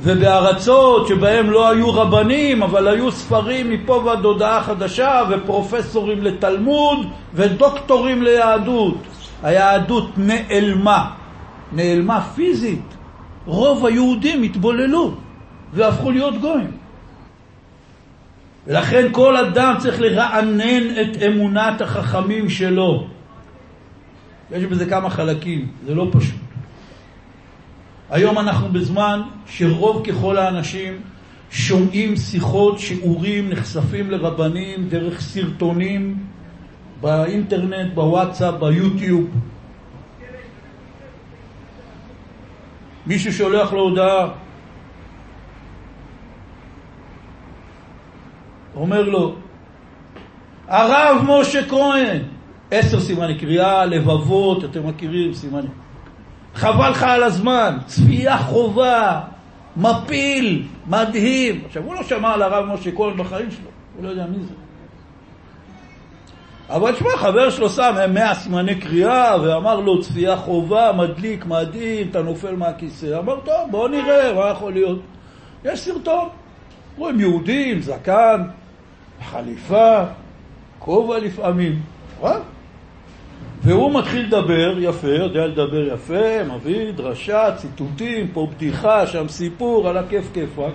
ובארצות שבהם לא היו רבנים, אבל היו ספרים מפה ועד הודעה חדשה, ופרופסורים לתלמוד, ודוקטורים ליהדות. היהדות נעלמה, נעלמה פיזית. רוב היהודים התבוללו והפכו להיות גויים. ולכן כל אדם צריך לרענן את אמונת החכמים שלו. יש בזה כמה חלקים, זה לא פשוט. היום אנחנו בזמן שרוב ככל האנשים שומעים שיחות, שיעורים, נחשפים לרבנים דרך סרטונים באינטרנט, בוואטסאפ, ביוטיוב. מישהו שולח לו הודעה, אומר לו, הרב משה כהן, עשר סימני קריאה, לבבות, אתם מכירים סימנים. חבל לך על הזמן, צפייה חובה, מפיל, מדהים. עכשיו, הוא לא שמע על הרב משה כהן בחיים שלו, הוא לא יודע מי זה. אבל תשמע, חבר שלו שם מאה סימני קריאה ואמר לו צפייה חובה, מדליק, מדהים, אתה נופל מהכיסא. אמר, טוב, בוא נראה, מה יכול להיות? יש סרטון. רואים יהודים, זקן, חליפה, כובע לפעמים. והוא מתחיל לדבר יפה, יודע לדבר יפה, מביא דרשה, ציטוטים, פה בדיחה, שם סיפור, על הכיף כיפאק.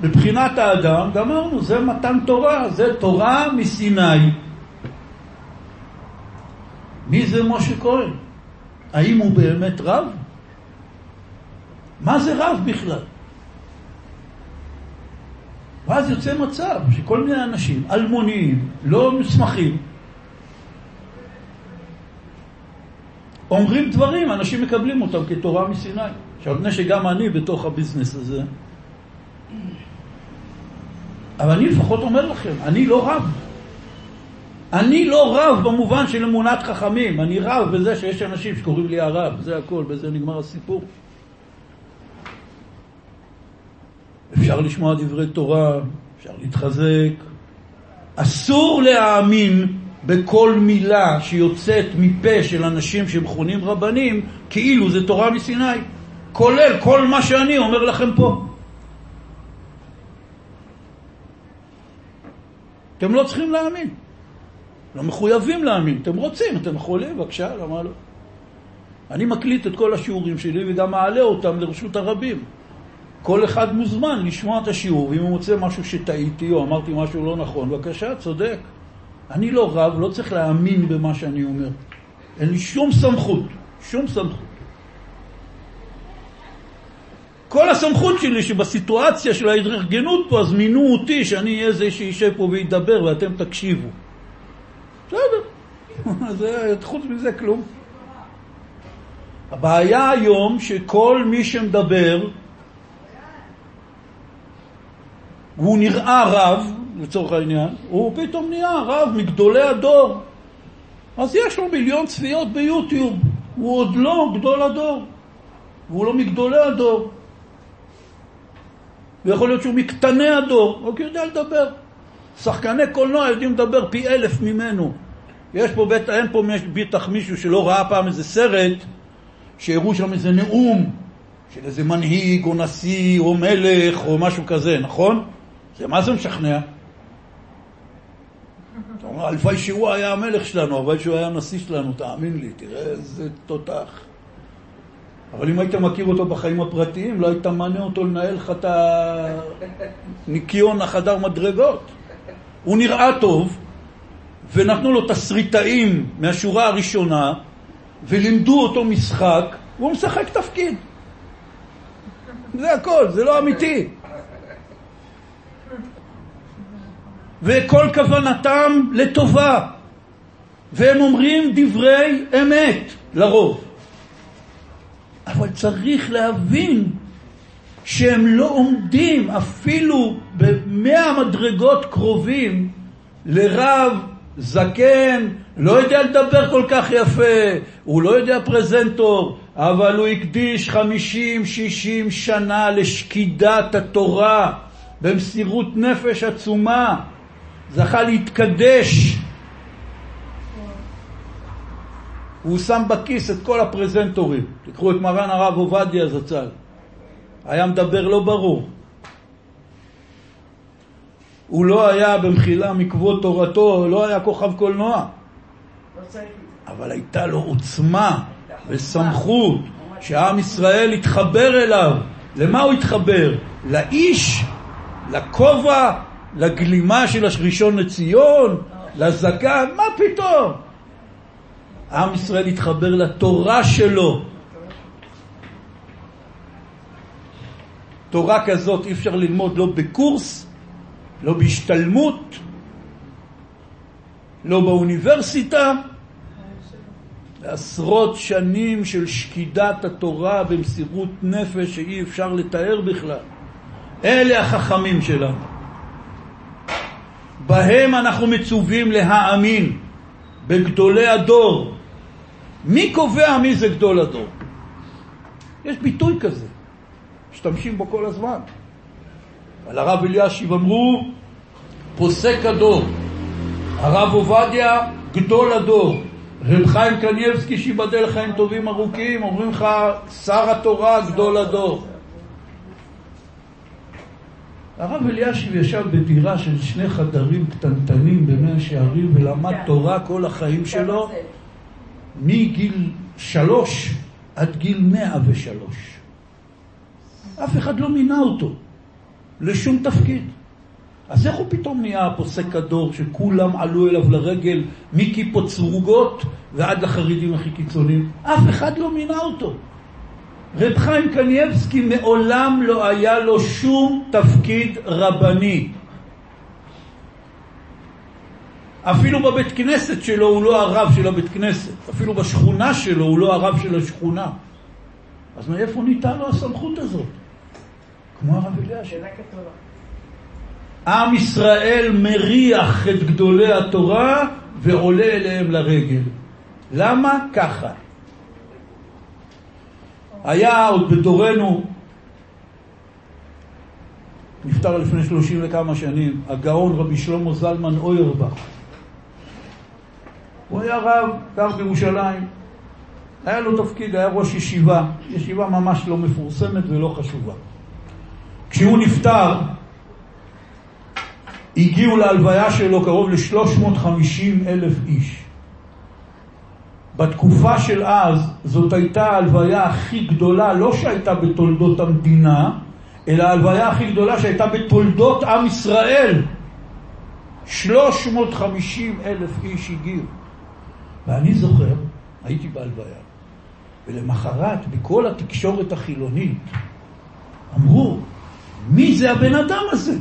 מבחינת האדם, גמרנו, זה מתן תורה, זה תורה מסיני. מי זה משה כהן? האם הוא באמת רב? מה זה רב בכלל? ואז יוצא מצב שכל מיני אנשים אלמוניים, לא מוסמכים, אומרים דברים, אנשים מקבלים אותם כתורה מסיני. עכשיו, מפני שגם אני בתוך הביזנס הזה, אבל אני לפחות אומר לכם, אני לא רב. אני לא רב במובן של אמונת חכמים, אני רב בזה שיש אנשים שקוראים לי הרב, זה הכל, בזה נגמר הסיפור. אפשר לשמוע דברי תורה, אפשר להתחזק. אסור להאמין בכל מילה שיוצאת מפה של אנשים שמכונים רבנים, כאילו זה תורה מסיני, כולל כל מה שאני אומר לכם פה. אתם לא צריכים להאמין. לא מחויבים להאמין. אתם רוצים, אתם יכולים, בבקשה, למה לא? אני מקליט את כל השיעורים שלי וגם מעלה אותם לרשות הרבים. כל אחד מוזמן לשמוע את השיעור, ואם הוא מוצא משהו שטעיתי או אמרתי משהו לא נכון, בבקשה, צודק. אני לא רב, לא צריך להאמין במה שאני אומר. אין לי שום סמכות, שום סמכות. כל הסמכות שלי שבסיטואציה של ההתארגנות פה, אז מינו אותי שאני אהיה זה שישב פה וידבר ואתם תקשיבו. בסדר, חוץ מזה כלום. הבעיה היום שכל מי שמדבר הוא נראה רב, לצורך העניין, הוא פתאום נהיה רב מגדולי הדור. אז יש לו מיליון צפיות ביוטיוב, הוא עוד לא גדול הדור, והוא לא מגדולי הדור. ויכול להיות שהוא מקטני הדור, רק יודע לדבר. שחקני קולנוע יודעים לדבר פי אלף ממנו. יש פה בית, אין פה בטח מישהו שלא ראה פעם איזה סרט שהראו שם איזה נאום של איזה מנהיג או נשיא או מלך או משהו כזה, נכון? זה מה זה משכנע? אומר, הלוואי שהוא היה המלך שלנו, הלוואי שהוא היה הנשיא שלנו, תאמין לי, תראה איזה תותח. אבל אם היית מכיר אותו בחיים הפרטיים, לא היית מענה אותו לנהל לך את הניקיון החדר מדרגות. הוא נראה טוב, ונתנו לו תסריטאים מהשורה הראשונה, ולימדו אותו משחק, והוא משחק תפקיד. זה הכל, זה לא אמיתי. וכל כוונתם לטובה, והם אומרים דברי אמת, לרוב. אבל צריך להבין שהם לא עומדים אפילו במאה מדרגות קרובים לרב זקן, לא יודע לדבר כל כך יפה, הוא לא יודע פרזנטור, אבל הוא הקדיש חמישים, שישים שנה לשקידת התורה במסירות נפש עצומה, זכה להתקדש. הוא שם בכיס את כל הפרזנטורים. תיקחו את מרן הרב עובדיה זצ"ל. היה מדבר לא ברור. הוא לא היה במחילה מכבוד תורתו, לא היה כוכב קולנוע. אבל הייתה לו עוצמה וסמכות שעם ישראל התחבר אליו. למה הוא התחבר? לאיש, לכובע, לגלימה של הראשון לציון, לזקן, מה פתאום? עם ישראל התחבר לתורה שלו. תורה כזאת אי אפשר ללמוד לא בקורס, לא בהשתלמות, לא באוניברסיטה. עשרות שנים של שקידת התורה במסירות נפש שאי אפשר לתאר בכלל. אלה החכמים שלנו. בהם אנחנו מצווים להאמין, בגדולי הדור. מי קובע מי זה גדול הדור? יש ביטוי כזה, משתמשים בו כל הזמן. על הרב אלישיב אמרו, פוסק הדור. הרב עובדיה, גדול הדור. רב חיים קניאבסקי, שיבדל חיים טובים ארוכים, אומרים לך, שר התורה, גדול הדור. הרב אלישיב ישב בדירה של שני חדרים קטנטנים במאה שערים ולמד תורה כל החיים שלו מגיל שלוש עד גיל מאה ושלוש. אף אחד לא מינה אותו לשום תפקיד. אז איך הוא פתאום נהיה הפוסק הדור שכולם עלו אליו לרגל מכיפות סרוגות ועד לחרדים הכי קיצוניים? אף אחד לא מינה אותו. רב חיים קנייבסקי מעולם לא היה לו שום תפקיד רבני. אפילו בבית כנסת שלו הוא לא הרב של הבית כנסת, אפילו בשכונה שלו הוא לא הרב של השכונה. אז מאיפה ניתן לו הסמכות הזאת? כמו הרב אליהו. עם ישראל מריח את גדולי התורה ועולה אליהם לרגל. למה? ככה. היה עוד בדורנו, נפטר לפני שלושים וכמה שנים, הגאון רבי שלמה זלמן אוירבך. הוא היה רב, גר בירושלים, היה לו תפקיד, היה ראש ישיבה, ישיבה ממש לא מפורסמת ולא חשובה. כשהוא נפטר, הגיעו להלוויה שלו קרוב ל-350 אלף איש. בתקופה של אז זאת הייתה ההלוויה הכי גדולה, לא שהייתה בתולדות המדינה, אלא ההלוויה הכי גדולה שהייתה בתולדות עם ישראל. 350 אלף איש הגיעו. ואני זוכר, הייתי בהלוויה, ולמחרת בכל התקשורת החילונית אמרו, מי זה הבן אדם הזה?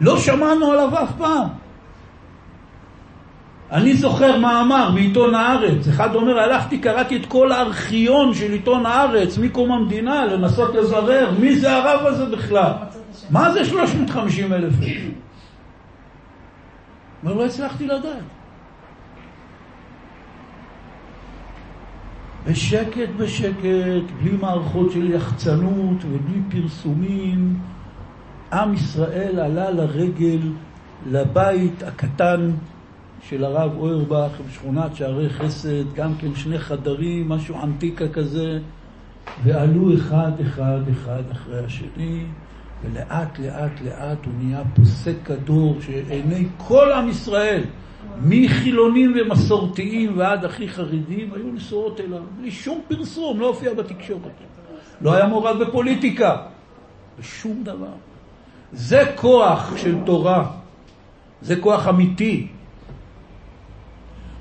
לא שמענו עליו אף פעם. אני זוכר מאמר בעיתון הארץ, אחד אומר, הלכתי, קראתי את כל הארכיון של עיתון הארץ מקום המדינה לנסות לברר מי זה הרב הזה בכלל. מה זה 350 אלף איש? אומר, לא הצלחתי לדעת. בשקט בשקט, בלי מערכות של יחצנות ובלי פרסומים, עם ישראל עלה לרגל לבית הקטן של הרב אוירבך בשכונת שערי חסד, גם כן שני חדרים, משהו ענתיקה כזה, ועלו אחד אחד אחד אחרי השני, ולאט לאט לאט הוא נהיה פוסק הדור שעיני כל עם ישראל, מחילונים ומסורתיים ועד הכי חרדים, היו נשואות אליו, בלי שום פרסום, לא הופיע בתקשורת. לא היה מעורב בפוליטיקה, בשום דבר. זה כוח של תורה, זה כוח אמיתי.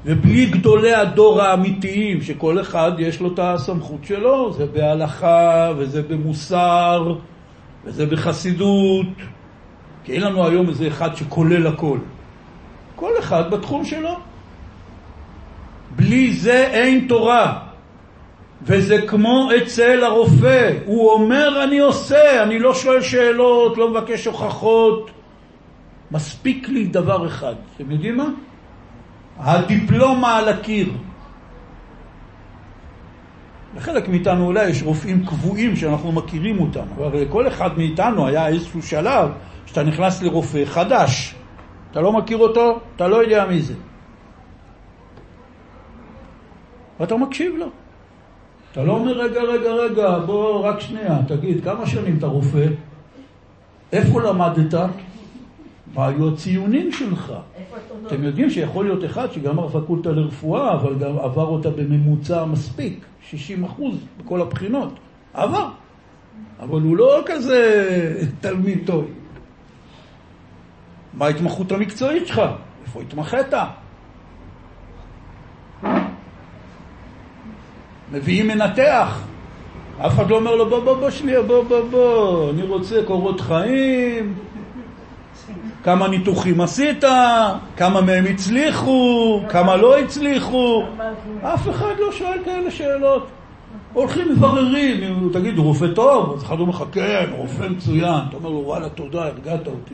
ובלי גדולי הדור האמיתיים, שכל אחד יש לו את הסמכות שלו, זה בהלכה, וזה במוסר, וזה בחסידות, כי אין לנו היום איזה אחד שכולל הכל. כל אחד בתחום שלו. בלי זה אין תורה. וזה כמו אצל הרופא, הוא אומר אני עושה, אני לא שואל שאלות, לא מבקש הוכחות. מספיק לי דבר אחד, אתם יודעים מה? הדיפלומה על הקיר. לחלק מאיתנו אולי יש רופאים קבועים שאנחנו מכירים אותם, אבל לכל אחד מאיתנו היה איזשהו שלב שאתה נכנס לרופא חדש. אתה לא מכיר אותו, אתה לא יודע מי זה. ואתה מקשיב לו. אתה לא אומר, רגע, רגע, רגע, בוא רק שנייה, תגיד, כמה שנים אתה רופא? איפה למדת? מה היו הציונים שלך? אתם יודעים שיכול להיות אחד שגמר פקולטה לרפואה, אבל גם עבר אותה בממוצע מספיק, 60 אחוז בכל הבחינות. עבר. אבל הוא לא כזה תלמיד טוב. מה ההתמחות המקצועית שלך? איפה התמחית? מביאים מנתח. אף אחד לא אומר לו, בוא, בוא, בוא, שנייה, בוא, בוא, בוא, אני רוצה קורות חיים, כמה ניתוחים עשית, כמה מהם הצליחו, כמה לא הצליחו. אף אחד לא שואל כאלה שאלות. הולכים מבררים, תגיד, רופא טוב? אז אחד אומר לך, כן, רופא מצוין. אתה אומר לו, וואלה, תודה, הרגעת אותי.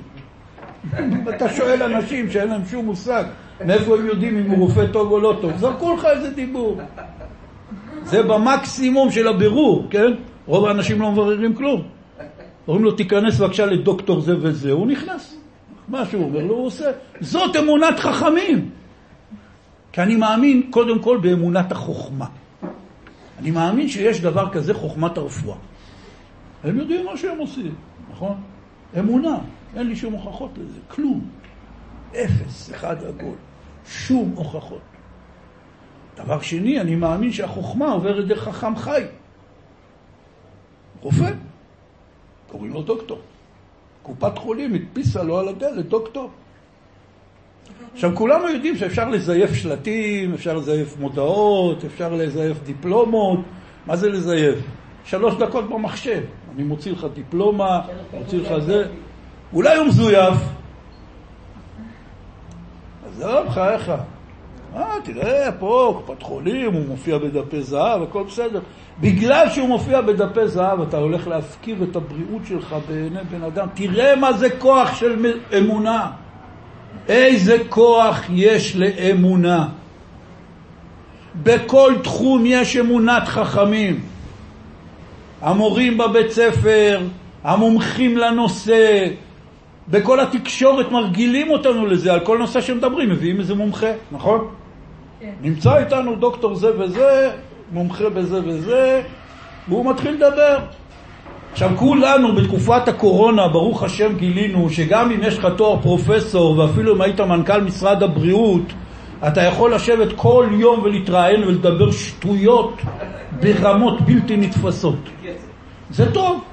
אתה שואל אנשים שאין להם שום מושג מאיפה הם יודעים אם הוא רופא טוב או לא טוב. זרקו לך איזה דיבור. זה במקסימום של הבירור, כן? רוב האנשים לא מבררים כלום. אומרים לו, תיכנס בבקשה לדוקטור זה וזה, הוא נכנס. מה שהוא אומר לו, הוא עושה. זאת אמונת חכמים. כי אני מאמין קודם כל באמונת החוכמה. אני מאמין שיש דבר כזה חוכמת הרפואה. הם יודעים מה שהם עושים, נכון? אמונה, אין לי שום הוכחות לזה, כלום. אפס, אחד עגול. שום הוכחות. דבר שני, אני מאמין שהחוכמה עוברת דרך חכם חי. רופא, קוראים לו דוקטור. קופת חולים הדפיסה לו על הדלת דוקטור. עכשיו, כולנו יודעים שאפשר לזייף שלטים, אפשר לזייף מודעות, אפשר לזייף דיפלומות. מה זה לזייף? שלוש דקות במחשב. אני מוציא לך דיפלומה, מוציא לך זה. אולי הוא מזויף. עזוב, בחייך. אה, תראה, פה, קופת חולים, הוא מופיע בדפי זהב, הכל בסדר. בגלל שהוא מופיע בדפי זהב, אתה הולך להפקיר את הבריאות שלך בעיני בן אדם. תראה מה זה כוח של אמונה. איזה כוח יש לאמונה. בכל תחום יש אמונת חכמים. המורים בבית ספר, המומחים לנושא, בכל התקשורת מרגילים אותנו לזה, על כל נושא שמדברים, מביאים איזה מומחה, נכון? כן. נמצא איתנו דוקטור זה וזה, מומחה בזה וזה, והוא מתחיל לדבר. עכשיו כולנו בתקופת הקורונה, ברוך השם גילינו שגם אם יש לך תואר פרופסור ואפילו אם היית מנכ"ל משרד הבריאות, אתה יכול לשבת כל יום ולהתראיין ולדבר שטויות ברמות בלתי נתפסות. זה טוב,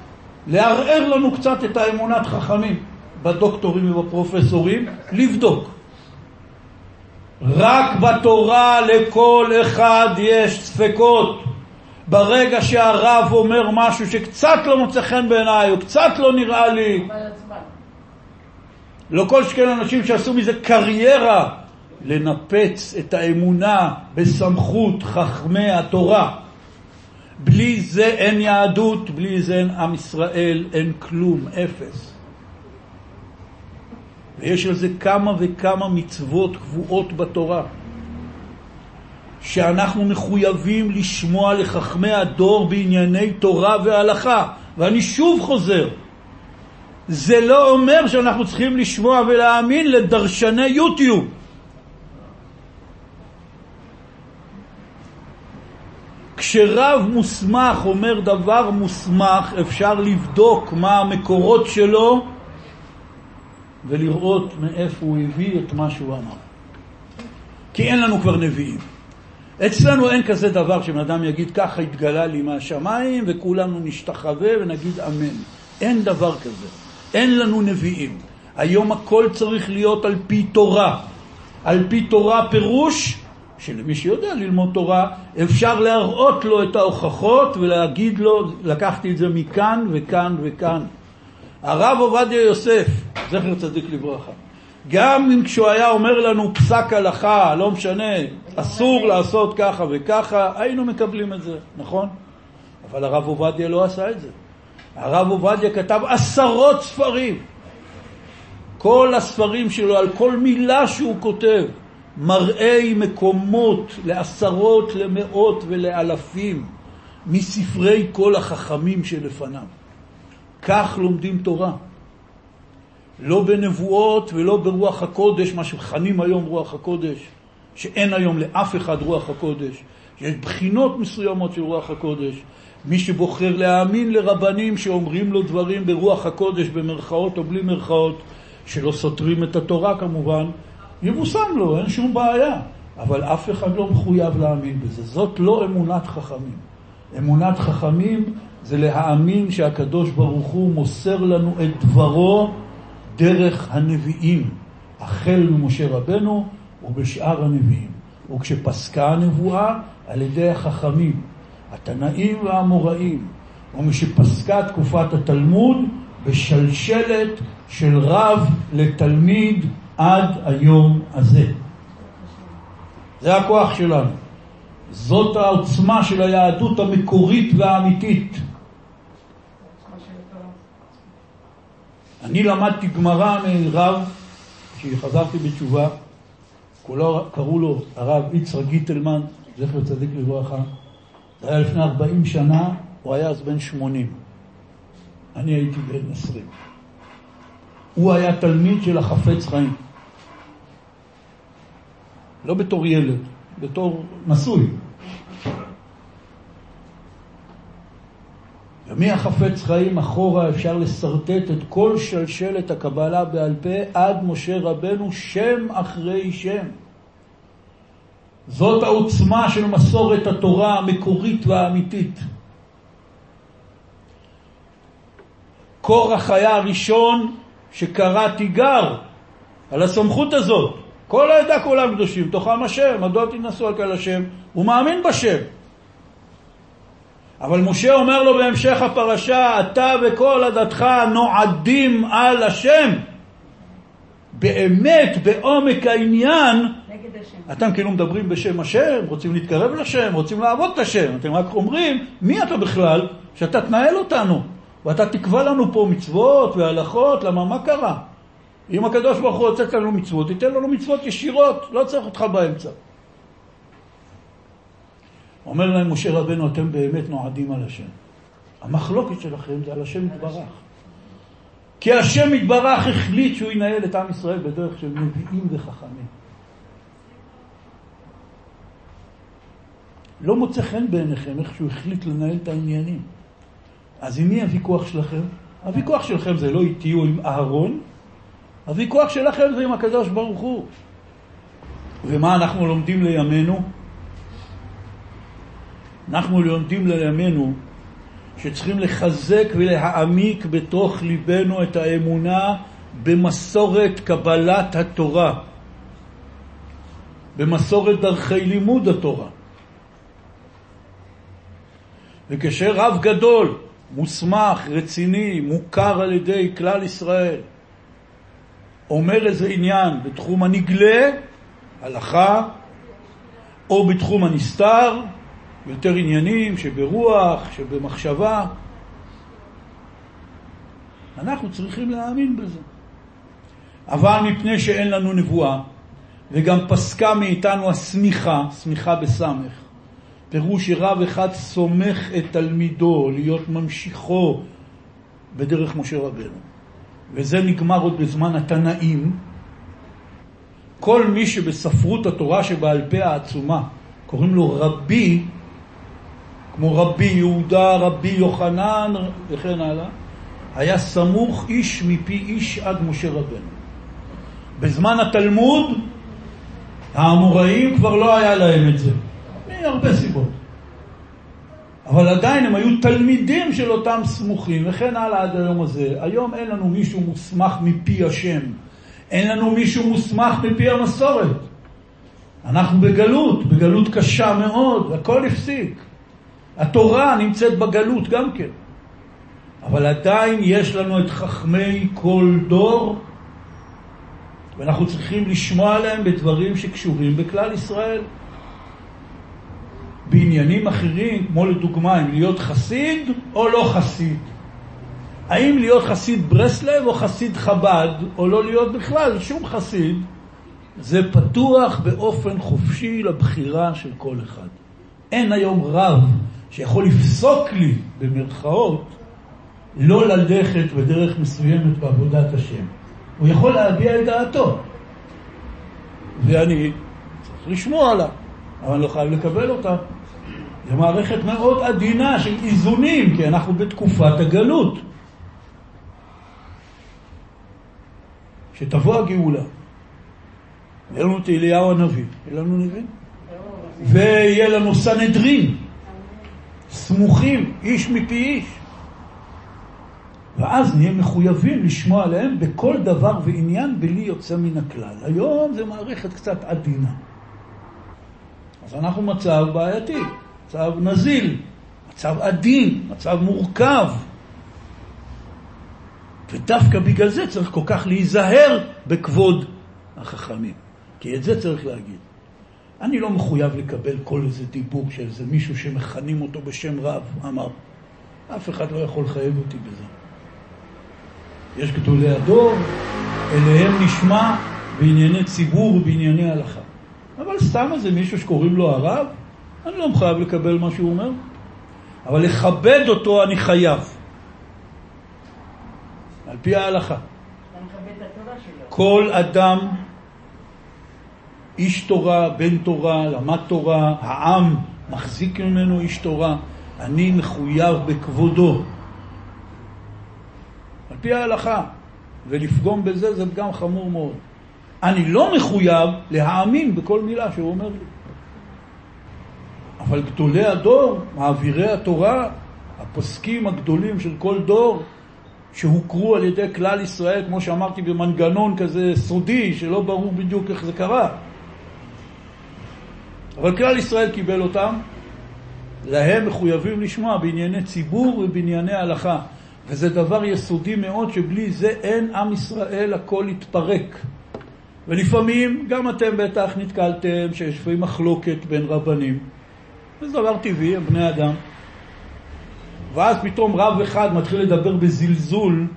לערער לנו קצת את האמונת חכמים בדוקטורים ובפרופסורים, לבדוק. רק בתורה לכל אחד יש ספקות. ברגע שהרב אומר משהו שקצת לא מוצא חן בעיניי, או קצת לא נראה לי, לא כל שכן אנשים שעשו מזה קריירה, לנפץ את האמונה בסמכות חכמי התורה. בלי זה אין יהדות, בלי זה אין עם ישראל, אין כלום, אפס. ויש על זה כמה וכמה מצוות קבועות בתורה. שאנחנו מחויבים לשמוע לחכמי הדור בענייני תורה והלכה. ואני שוב חוזר, זה לא אומר שאנחנו צריכים לשמוע ולהאמין לדרשני יוטיוב. כשרב מוסמך אומר דבר מוסמך, אפשר לבדוק מה המקורות שלו ולראות מאיפה הוא הביא את מה שהוא אמר. כי אין לנו כבר נביאים. אצלנו אין כזה דבר שבן אדם יגיד ככה התגלה לי מהשמיים וכולנו נשתחווה ונגיד אמן. אין דבר כזה. אין לנו נביאים. היום הכל צריך להיות על פי תורה. על פי תורה פירוש שלמי שיודע ללמוד תורה אפשר להראות לו את ההוכחות ולהגיד לו לקחתי את זה מכאן וכאן וכאן. הרב עובדיה יוסף, זכר צדיק לברכה, גם אם כשהוא היה אומר לנו פסק הלכה, לא משנה, אסור לעשות ככה וככה, היינו מקבלים את זה, נכון? אבל הרב עובדיה לא עשה את זה. הרב עובדיה כתב עשרות ספרים. כל הספרים שלו, על כל מילה שהוא כותב, מראי מקומות לעשרות, למאות ולאלפים מספרי כל החכמים שלפניו. כך לומדים תורה. לא בנבואות ולא ברוח הקודש, מה שמכנים היום רוח הקודש, שאין היום לאף אחד רוח הקודש. יש בחינות מסוימות של רוח הקודש. מי שבוחר להאמין לרבנים שאומרים לו דברים ברוח הקודש, במרכאות או בלי מרכאות, שלא סותרים את התורה כמובן, יבושם לו, אין שום בעיה. אבל אף אחד לא מחויב להאמין בזה. זאת לא אמונת חכמים. אמונת חכמים זה להאמין שהקדוש ברוך הוא מוסר לנו את דברו דרך הנביאים, החל ממשה רבנו ובשאר הנביאים. וכשפסקה הנבואה על ידי החכמים, התנאים והאמוראים, ומשפסקה תקופת התלמוד בשלשלת של רב לתלמיד עד היום הזה. זה הכוח שלנו. זאת העוצמה של היהדות המקורית והאמיתית. אני למדתי גמרא מרב, כשחזרתי בתשובה, כולו, קראו לו הרב יצחק גיטלמן, זכר צדיק לברכה. זה היה לפני 40 שנה, הוא היה אז בן 80. אני הייתי בן 20. הוא היה תלמיד של החפץ חיים. לא בתור ילד, בתור נשוי. ומהחפץ חיים אחורה אפשר לשרטט את כל שלשלת הקבלה בעל פה עד משה רבנו שם אחרי שם. זאת העוצמה של מסורת התורה המקורית והאמיתית. קורח היה הראשון שקרא תיגר על הסמכות הזאת. כל העדה כולם קדושים, תוכם השם, מדוע תנסו על כל השם? הוא מאמין בשם. אבל משה אומר לו בהמשך הפרשה, אתה וכל עדתך נועדים על השם. באמת, בעומק העניין, אתם כאילו מדברים בשם השם, רוצים להתקרב לשם, רוצים לעבוד את השם. אתם רק אומרים, מי אתה בכלל שאתה תנהל אותנו? ואתה תקבע לנו פה מצוות והלכות, למה מה קרה? אם הקדוש ברוך הוא לתת לנו מצוות, ייתן לנו מצוות ישירות, לא צריך אותך באמצע. אומר להם משה רבנו, אתם באמת נועדים על השם. המחלוקת שלכם זה על השם יתברך. כי השם יתברך החליט שהוא ינהל את עם ישראל בדרך של נביאים וחכמים. לא מוצא חן בעיניכם איך שהוא החליט לנהל את העניינים. אז עם מי הוויכוח שלכם? הוויכוח שלכם זה לא איתי או עם אהרון, הוויכוח שלכם זה עם הקדוש ברוך הוא. ומה אנחנו לומדים לימינו? אנחנו לומדים לימינו שצריכים לחזק ולהעמיק בתוך ליבנו את האמונה במסורת קבלת התורה, במסורת דרכי לימוד התורה. וכשרב גדול, מוסמך, רציני, מוכר על ידי כלל ישראל, אומר איזה עניין בתחום הנגלה, הלכה, או בתחום הנסתר, יותר עניינים שברוח, שבמחשבה. אנחנו צריכים להאמין בזה. אבל מפני שאין לנו נבואה, וגם פסקה מאיתנו השמיכה, שמיכה בסמך, פירוש שרב אחד סומך את תלמידו להיות ממשיכו בדרך משה רבנו. וזה נגמר עוד בזמן התנאים. כל מי שבספרות התורה שבעל פה העצומה קוראים לו רבי, כמו רבי יהודה, רבי יוחנן וכן הלאה, היה סמוך איש מפי איש עד משה רבנו. בזמן התלמוד האמוראים כבר לא היה להם את זה, מהרבה סיבות. אבל עדיין הם היו תלמידים של אותם סמוכים, וכן הלאה עד היום הזה. היום אין לנו מישהו מוסמך מפי השם. אין לנו מישהו מוסמך מפי המסורת. אנחנו בגלות, בגלות קשה מאוד, הכל הפסיק. התורה נמצאת בגלות גם כן. אבל עדיין יש לנו את חכמי כל דור, ואנחנו צריכים לשמוע עליהם בדברים שקשורים בכלל ישראל. בעניינים אחרים, כמו לדוגמה, אם להיות חסיד או לא חסיד. האם להיות חסיד ברסלב או חסיד חב"ד, או לא להיות בכלל שום חסיד, זה פתוח באופן חופשי לבחירה של כל אחד. אין היום רב שיכול לפסוק לי, במרכאות, לא ללכת בדרך מסוימת בעבודת השם. הוא יכול להביע את דעתו, ואני צריך לשמוע עליו, אבל אני לא חייב לקבל אותה. זו מערכת מאוד עדינה של איזונים, כי אנחנו בתקופת הגלות. שתבוא הגאולה. יהיה לנו את אליהו הנביא, יהיה לנו נביא. ויהיה לנו סנהדרין, סמוכים, איש מפי איש. ואז נהיה מחויבים לשמוע עליהם בכל דבר ועניין בלי יוצא מן הכלל. היום זו מערכת קצת עדינה. אז אנחנו מצב בעייתי. מצב נזיל, מצב עדין, מצב מורכב. ודווקא בגלל זה צריך כל כך להיזהר בכבוד החכמים. כי את זה צריך להגיד. אני לא מחויב לקבל כל איזה דיבור של איזה מישהו שמכנים אותו בשם רב, אמר. אף אחד לא יכול לחייב אותי בזה. יש גדולי הדור, אליהם נשמע בענייני ציבור ובענייני הלכה. אבל סתם איזה מישהו שקוראים לו הרב, אני לא מחויב לקבל מה שהוא אומר, אבל לכבד אותו אני חייב. על פי ההלכה. כל אדם, איש תורה, בן תורה, למד תורה, העם מחזיק ממנו איש תורה, אני מחויב בכבודו. על פי ההלכה. ולפגום בזה זה פגם חמור מאוד. אני לא מחויב להאמין בכל מילה שהוא אומר לי. אבל גדולי הדור, מעבירי התורה, הפוסקים הגדולים של כל דור, שהוכרו על ידי כלל ישראל, כמו שאמרתי, במנגנון כזה סודי, שלא ברור בדיוק איך זה קרה. אבל כלל ישראל קיבל אותם, להם מחויבים לשמוע בענייני ציבור ובענייני הלכה. וזה דבר יסודי מאוד, שבלי זה אין עם ישראל, הכל יתפרק. ולפעמים, גם אתם בטח נתקלתם, שיש לפעמים מחלוקת בין רבנים. זה דבר טבעי, הם בני אדם. ואז פתאום רב אחד מתחיל לדבר בזלזול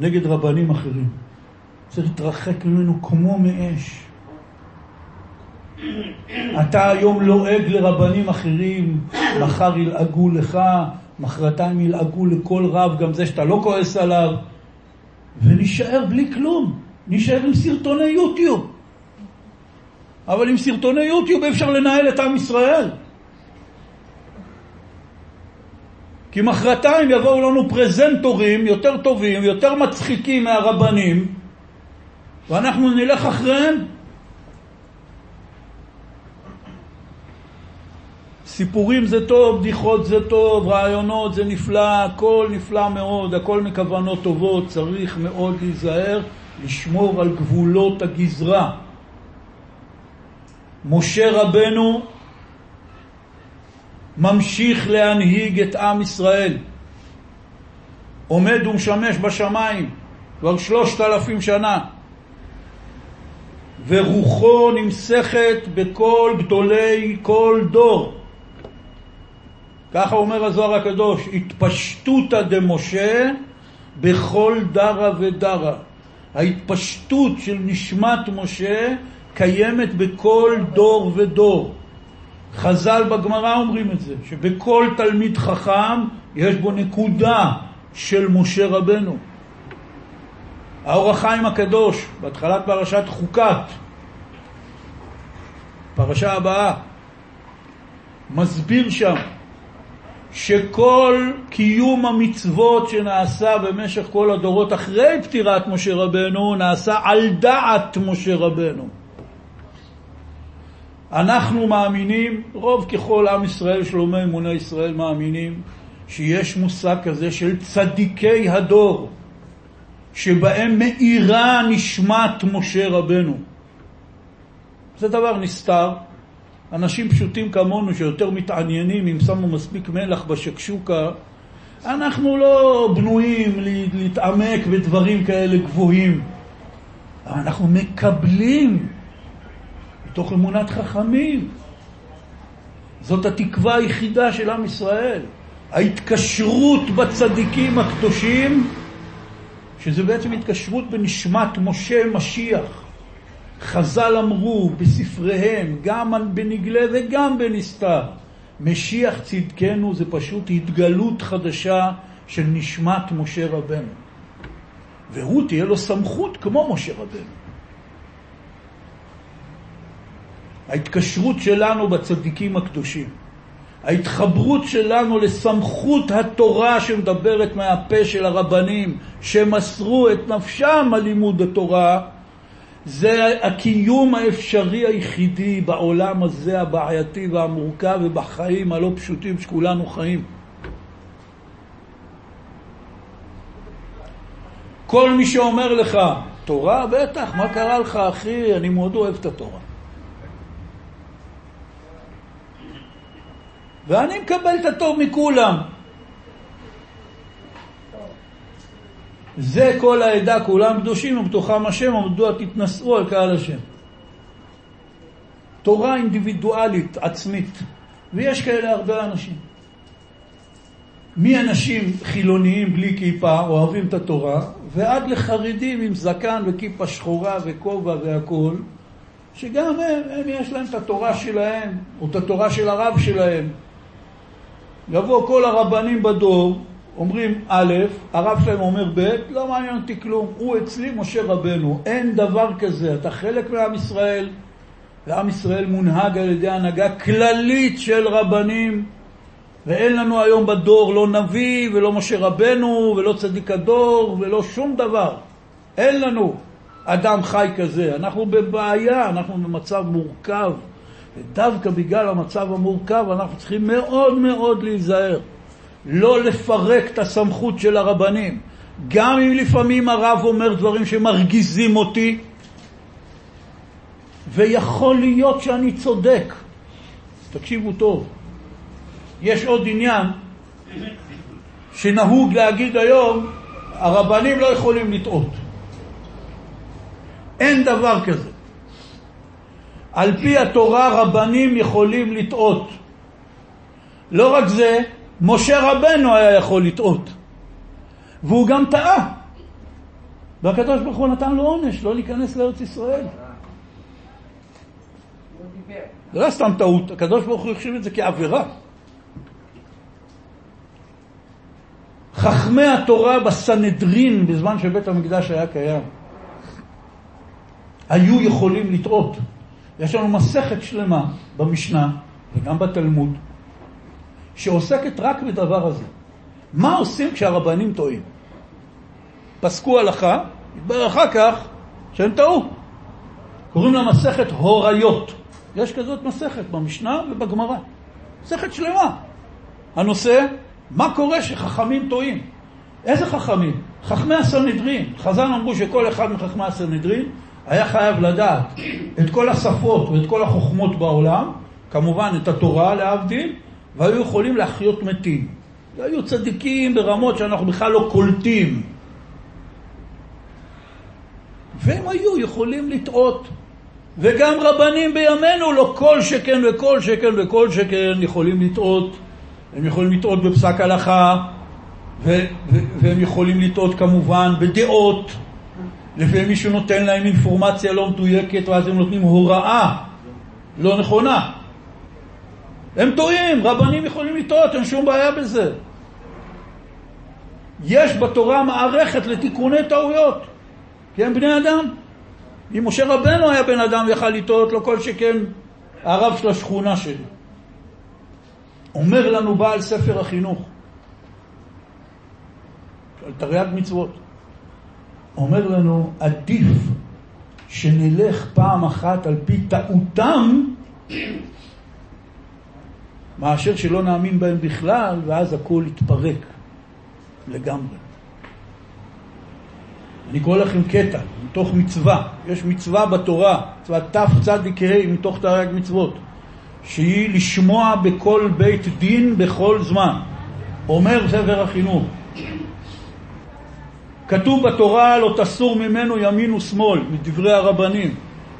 נגד רבנים אחרים. צריך להתרחק ממנו כמו מאש. אתה היום לועג לרבנים אחרים, מחר ילעגו לך, מחרתיים ילעגו לכל רב, גם זה שאתה לא כועס עליו, ונשאר בלי כלום, נשאר עם סרטוני יוטיוב. אבל עם סרטוני יוטיוב אפשר לנהל את עם ישראל. כי מחרתיים יבואו לנו פרזנטורים יותר טובים, יותר מצחיקים מהרבנים, ואנחנו נלך אחריהם. סיפורים זה טוב, בדיחות זה טוב, רעיונות זה נפלא, הכל נפלא מאוד, הכל מכוונות טובות, צריך מאוד להיזהר, לשמור על גבולות הגזרה. משה רבנו ממשיך להנהיג את עם ישראל. עומד ומשמש בשמיים כבר שלושת אלפים שנה, ורוחו נמסכת בכל גדולי כל דור. ככה אומר הזוהר הקדוש, התפשטותא דמשה בכל דרה ודרה. ההתפשטות של נשמת משה קיימת בכל דור ודור. חז"ל בגמרא אומרים את זה, שבכל תלמיד חכם יש בו נקודה של משה רבנו. האור החיים הקדוש, בהתחלת פרשת חוקת, פרשה הבאה, מסביר שם שכל קיום המצוות שנעשה במשך כל הדורות אחרי פטירת משה רבנו, נעשה על דעת משה רבנו. אנחנו מאמינים, רוב ככל עם ישראל, שלומי אמוני ישראל מאמינים, שיש מושג כזה של צדיקי הדור, שבהם מאירה נשמת משה רבנו. זה דבר נסתר. אנשים פשוטים כמונו שיותר מתעניינים אם שמו מספיק מלח בשקשוקה, אנחנו לא בנויים להתעמק בדברים כאלה גבוהים. אנחנו מקבלים מתוך אמונת חכמים. זאת התקווה היחידה של עם ישראל. ההתקשרות בצדיקים הקדושים, שזה בעצם התקשרות בנשמת משה משיח. חז"ל אמרו בספריהם, גם בנגלה וגם בנסתר, משיח צדקנו זה פשוט התגלות חדשה של נשמת משה רבנו. והוא תהיה לו סמכות כמו משה רבנו. ההתקשרות שלנו בצדיקים הקדושים, ההתחברות שלנו לסמכות התורה שמדברת מהפה של הרבנים שמסרו את נפשם על לימוד התורה, זה הקיום האפשרי היחידי בעולם הזה הבעייתי והמורכב ובחיים הלא פשוטים שכולנו חיים. כל מי שאומר לך, תורה? בטח, מה קרה לך אחי? אני מאוד אוהב את התורה. ואני מקבל את הטוב מכולם. זה כל העדה, כולם קדושים ובתוכם השם, ומדוע תתנשאו על קהל השם. תורה אינדיבידואלית, עצמית, ויש כאלה הרבה אנשים. מאנשים חילוניים בלי כיפה, אוהבים את התורה, ועד לחרדים עם זקן וכיפה שחורה וכובע והכול, שגם הם, הם יש להם את התורה שלהם, או את התורה של הרב שלהם. יבוא כל הרבנים בדור, אומרים א', הרב שלהם אומר ב', לא מעניין אותי כלום, הוא אצלי משה רבנו, אין דבר כזה, אתה חלק מעם ישראל, ועם ישראל מונהג על ידי הנהגה כללית של רבנים, ואין לנו היום בדור לא נביא ולא משה רבנו ולא צדיק הדור ולא שום דבר, אין לנו אדם חי כזה, אנחנו בבעיה, אנחנו במצב מורכב, ודווקא בגלל המצב המורכב אנחנו צריכים מאוד מאוד להיזהר. לא לפרק את הסמכות של הרבנים. גם אם לפעמים הרב אומר דברים שמרגיזים אותי, ויכול להיות שאני צודק. תקשיבו טוב. יש עוד עניין שנהוג להגיד היום, הרבנים לא יכולים לטעות. אין דבר כזה. על פי התורה רבנים יכולים לטעות. לא רק זה, משה רבנו היה יכול לטעות. והוא גם טעה. והקדוש ברוך הוא נתן לו עונש, לא להיכנס לארץ ישראל. זה לא סתם טעות, הקדוש ברוך הוא החשיב את זה כעבירה. חכמי התורה בסנהדרין, בזמן שבית המקדש היה קיים, היו יכולים לטעות. יש לנו מסכת שלמה במשנה וגם בתלמוד, שעוסקת רק בדבר הזה. מה עושים כשהרבנים טועים? פסקו הלכה, התברר אחר כך שהם טעו. קוראים לה מסכת הוריות. יש כזאת מסכת במשנה ובגמרא. מסכת שלמה. הנושא, מה קורה שחכמים טועים? איזה חכמים? חכמי הסנהדרין. חז"ל אמרו שכל אחד מחכמי הסנהדרין היה חייב לדעת את כל השפות ואת כל החוכמות בעולם, כמובן את התורה להבדיל, והיו יכולים להחיות מתים. והיו צדיקים ברמות שאנחנו בכלל לא קולטים. והם היו יכולים לטעות. וגם רבנים בימינו, לא כל שכן וכל שכן וכל שכן יכולים לטעות. הם יכולים לטעות בפסק הלכה, ו- ו- והם יכולים לטעות כמובן בדעות. לפעמים מישהו נותן להם אינפורמציה לא מדויקת, ואז הם נותנים הוראה לא נכונה. הם טועים, רבנים יכולים לטעות, אין שום בעיה בזה. יש בתורה מערכת לתיקוני טעויות, כי הם בני אדם. אם משה רבנו היה בן אדם יכל לטעות, לא כל שכן הרב של השכונה שלי. אומר לנו בעל ספר החינוך, על תרי"ג מצוות, אומר לנו, עדיף שנלך פעם אחת על פי טעותם, מאשר שלא נאמין בהם בכלל, ואז הכל יתפרק לגמרי. אני קורא לכם קטע מתוך מצווה, יש מצווה בתורה, מצווה תצ"ה מתוך תרי"ג מצוות, שהיא לשמוע בכל בית דין בכל זמן. אומר ספר החינוך, כתוב בתורה לא תסור ממנו ימין ושמאל, מדברי הרבנים.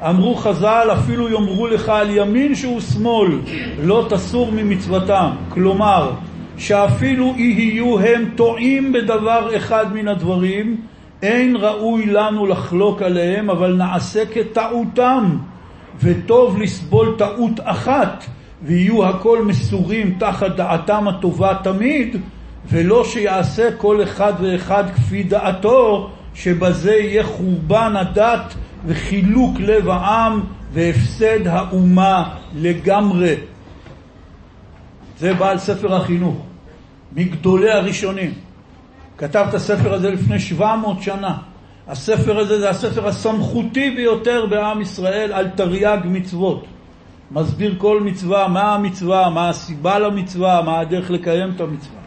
אמרו חז"ל, אפילו יאמרו לך על ימין שהוא שמאל, לא תסור ממצוותם. כלומר, שאפילו יהיו הם טועים בדבר אחד מן הדברים, אין ראוי לנו לחלוק עליהם, אבל נעשה כטעותם, וטוב לסבול טעות אחת, ויהיו הכל מסורים תחת דעתם הטובה תמיד, ולא שיעשה כל אחד ואחד כפי דעתו, שבזה יהיה חורבן הדת וחילוק לב העם והפסד האומה לגמרי. זה בעל ספר החינוך, מגדולי הראשונים. כתב את הספר הזה לפני 700 שנה. הספר הזה זה הספר הסמכותי ביותר בעם ישראל על תרי"ג מצוות. מסביר כל מצווה, מה המצווה, מה הסיבה למצווה, מה הדרך לקיים את המצווה.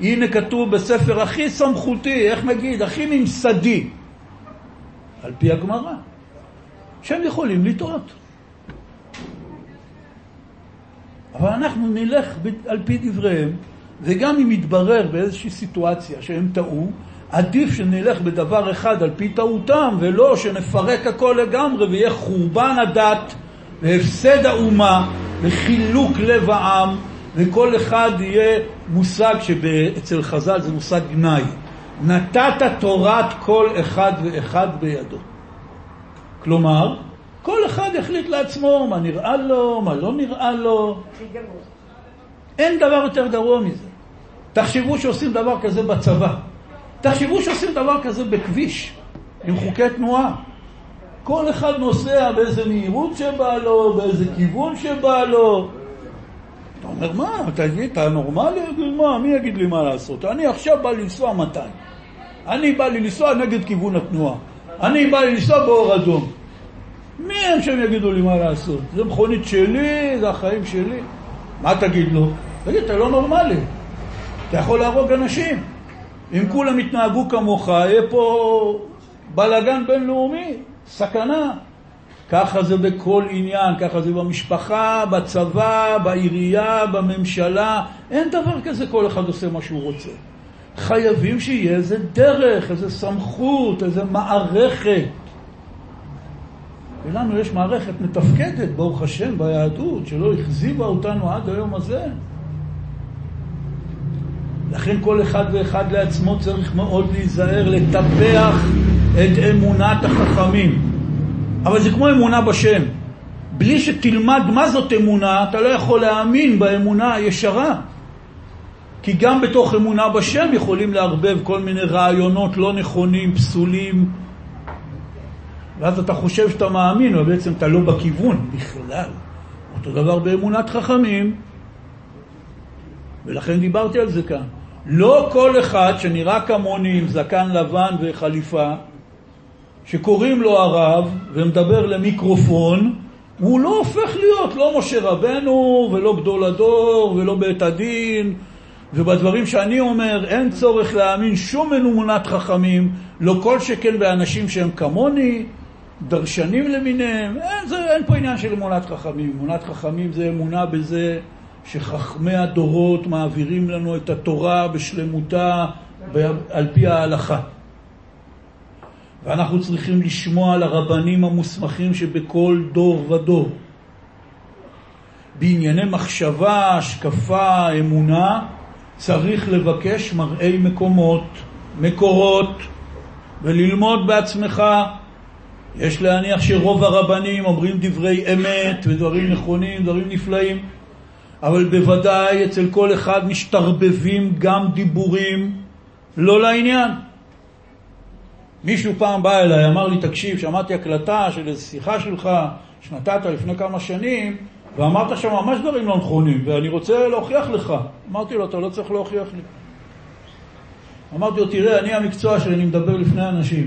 הנה כתוב בספר הכי סמכותי, איך נגיד, הכי ממסדי, על פי הגמרא, שהם יכולים לטעות. אבל אנחנו נלך על פי דבריהם, וגם אם יתברר באיזושהי סיטואציה שהם טעו, עדיף שנלך בדבר אחד על פי טעותם, ולא שנפרק הכל לגמרי ויהיה חורבן הדת והפסד האומה וחילוק לב העם וכל אחד יהיה מושג שאצל חז"ל זה מושג גנאי. נתת תורת כל אחד ואחד בידו. כלומר, כל אחד יחליט לעצמו מה נראה לו, מה לא נראה לו. אין דבר יותר גרוע מזה. תחשבו שעושים דבר כזה בצבא. תחשבו שעושים דבר כזה בכביש, עם חוקי תנועה. כל אחד נוסע באיזה מהירות שבא לו, באיזה כיוון שבא לו. אתה אומר, מה, תגיד, אתה נורמלי? מה, מי יגיד לי מה לעשות? אני עכשיו בא לנסוע 200. אני בא לי לנסוע נגד כיוון התנועה. אני בא לי לנסוע באור אדום. מי הם שהם יגידו לי מה לעשות? זה מכונית שלי, זה החיים שלי. מה תגיד לו? תגיד, אתה לא נורמלי. אתה יכול להרוג אנשים. אם כולם יתנהגו כמוך, יהיה פה בלאגן בינלאומי, סכנה. ככה זה בכל עניין, ככה זה במשפחה, בצבא, בעירייה, בממשלה. אין דבר כזה, כל אחד עושה מה שהוא רוצה. חייבים שיהיה איזה דרך, איזה סמכות, איזה מערכת. ולנו יש מערכת מתפקדת, ברוך השם, ביהדות, שלא הכזיבה אותנו עד היום הזה. לכן כל אחד ואחד לעצמו צריך מאוד להיזהר, לטפח את אמונת החכמים. אבל זה כמו אמונה בשם. בלי שתלמד מה זאת אמונה, אתה לא יכול להאמין באמונה הישרה. כי גם בתוך אמונה בשם יכולים לערבב כל מיני רעיונות לא נכונים, פסולים, ואז אתה חושב שאתה מאמין, אבל בעצם אתה לא בכיוון בכלל. אותו דבר באמונת חכמים, ולכן דיברתי על זה כאן. לא כל אחד שנראה כמוני עם זקן לבן וחליפה, שקוראים לו הרב ומדבר למיקרופון, הוא לא הופך להיות לא משה רבנו ולא גדול הדור ולא בית הדין ובדברים שאני אומר אין צורך להאמין שום אמונת חכמים, לא כל שכן באנשים שהם כמוני, דרשנים למיניהם, אין, זה, אין פה עניין של אמונת חכמים. אמונת חכמים זה אמונה בזה שחכמי הדורות מעבירים לנו את התורה בשלמותה על פי ההלכה. ואנחנו צריכים לשמוע על הרבנים המוסמכים שבכל דור ודור. בענייני מחשבה, השקפה, אמונה, צריך לבקש מראי מקומות, מקורות, וללמוד בעצמך. יש להניח שרוב הרבנים אומרים דברי אמת ודברים נכונים, דברים נפלאים, אבל בוודאי אצל כל אחד משתרבבים גם דיבורים לא לעניין. מישהו פעם בא אליי, אמר לי, תקשיב, שמעתי הקלטה של איזו שיחה שלך שנתת לפני כמה שנים, ואמרת שם ממש דברים לא נכונים, ואני רוצה להוכיח לך. אמרתי לו, אתה לא צריך להוכיח לי. אמרתי לו, תראה, אני המקצוע שלי, אני מדבר לפני אנשים.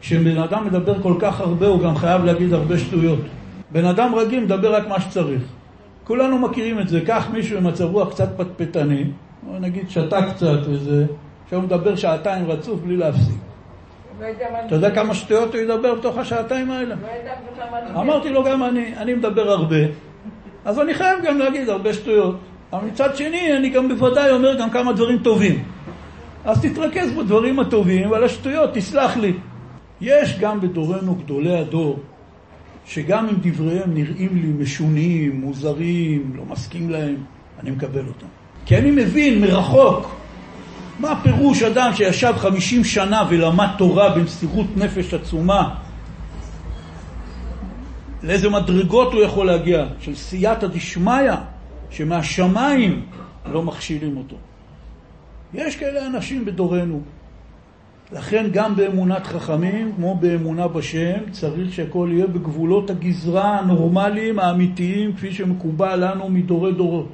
כשבן אדם מדבר כל כך הרבה, הוא גם חייב להגיד הרבה שטויות. בן אדם רגיל מדבר רק מה שצריך. כולנו מכירים את זה. קח מישהו עם מצב רוח קצת פטפטני, או נגיד שתה קצת וזה, עכשיו הוא מדבר שעתיים רצוף בלי להפסיק. אתה יודע כמה שטויות הוא ידבר בתוך השעתיים האלה? אמרתי לו גם אני, אני מדבר הרבה, אז אני חייב גם להגיד הרבה שטויות. אבל מצד שני, אני גם בוודאי אומר גם כמה דברים טובים. אז תתרכז בדברים הטובים, ועל השטויות תסלח לי. יש גם בדורנו גדולי הדור, שגם אם דבריהם נראים לי משונים, מוזרים, לא מסכים להם, אני מקבל אותם. כי אני מבין מרחוק מה פירוש אדם שישב חמישים שנה ולמד תורה במסירות נפש עצומה? לאיזה מדרגות הוא יכול להגיע? של סייעתא דשמיא, שמהשמיים לא מכשילים אותו. יש כאלה אנשים בדורנו. לכן גם באמונת חכמים, כמו באמונה בשם, צריך שהכל יהיה בגבולות הגזרה הנורמליים, האמיתיים, כפי שמקובל לנו מדורי דורות.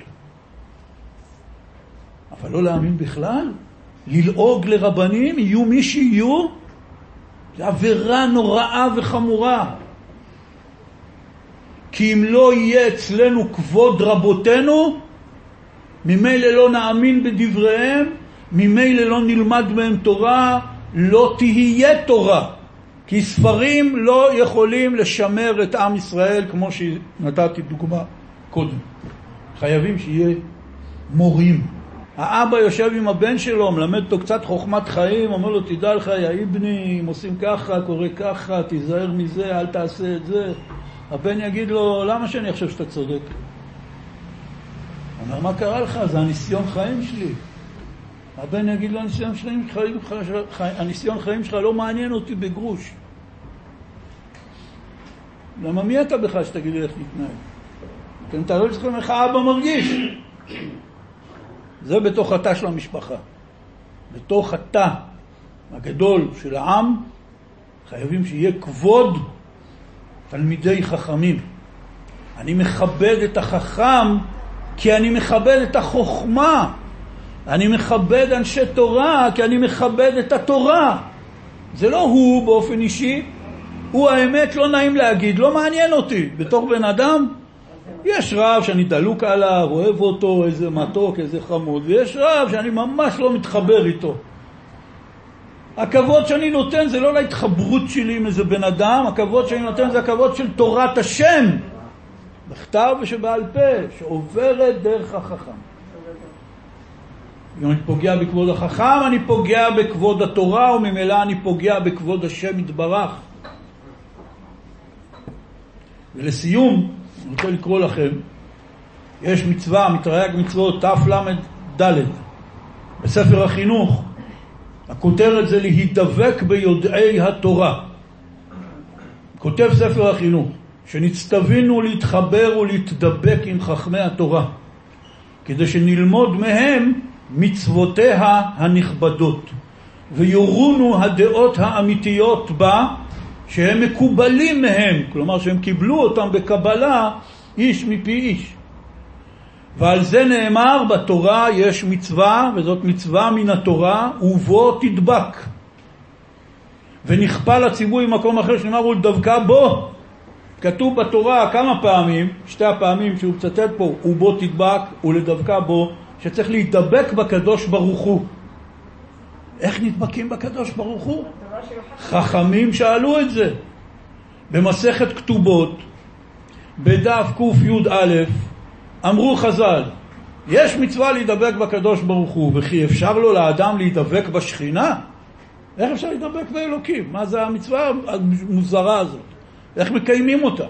אבל לא להאמין בכלל? ללעוג לרבנים, יהיו מי שיהיו, זה עבירה נוראה וחמורה. כי אם לא יהיה אצלנו כבוד רבותינו, ממילא לא נאמין בדבריהם, ממילא לא נלמד מהם תורה, לא תהיה תורה. כי ספרים לא יכולים לשמר את עם ישראל כמו שנתתי דוגמה קודם. חייבים שיהיה מורים. האבא יושב עם הבן שלו, מלמד אותו קצת חוכמת חיים, אומר לו, תדע לך, יא איבני, אם עושים ככה, קורה ככה, תיזהר מזה, אל תעשה את זה. הבן יגיד לו, למה שאני חושב שאתה צודק? אומר, מה קרה לך? זה הניסיון חיים שלי. הבן יגיד לו, הניסיון חיים, חיים, הניסיון חיים שלך לא מעניין אותי בגרוש. למה מי אתה בכלל שתגיד לי איך להתנהג? אתם תארו לעצמכם איך האבא מרגיש. זה בתוך התא של המשפחה. בתוך התא הגדול של העם חייבים שיהיה כבוד תלמידי חכמים. אני מכבד את החכם כי אני מכבד את החוכמה. אני מכבד אנשי תורה כי אני מכבד את התורה. זה לא הוא באופן אישי, הוא האמת, לא נעים להגיד, לא מעניין אותי. בתור בן אדם, יש רב שאני דלוק עליו, אוהב אותו, איזה מתוק, איזה חמוד, ויש רב שאני ממש לא מתחבר איתו. הכבוד שאני נותן זה לא להתחברות שלי עם איזה בן אדם, הכבוד שאני נותן זה הכבוד של תורת השם, בכתב ושבעל פה, שעוברת דרך החכם. אם אני פוגע בכבוד החכם, אני פוגע בכבוד התורה, וממילא אני פוגע בכבוד השם יתברך. ולסיום, אני רוצה לקרוא לכם, יש מצווה, מתרי"ג מצוות תל"ד, בספר החינוך, הכותרת זה להידבק ביודעי התורה. כותב ספר החינוך, שנצטווינו להתחבר ולהתדבק עם חכמי התורה, כדי שנלמוד מהם מצוותיה הנכבדות, ויורונו הדעות האמיתיות בה, שהם מקובלים מהם, כלומר שהם קיבלו אותם בקבלה איש מפי איש. ועל זה נאמר בתורה יש מצווה, וזאת מצווה מן התורה, ובו תדבק. ונכפה לציווי במקום אחר שנאמר ולדבקה בו. כתוב בתורה כמה פעמים, שתי הפעמים שהוא מצטט פה, ובו תדבק ולדבקה בו, שצריך להידבק בקדוש ברוך הוא. איך נדבקים בקדוש ברוך הוא? חכמים שאלו את זה. במסכת כתובות, בדף קי"א, אמרו חז"ל, יש מצווה להידבק בקדוש ברוך הוא, וכי אפשר לו לאדם להידבק בשכינה? איך אפשר להידבק באלוקים? מה זה המצווה המוזרה הזאת? איך מקיימים אותה?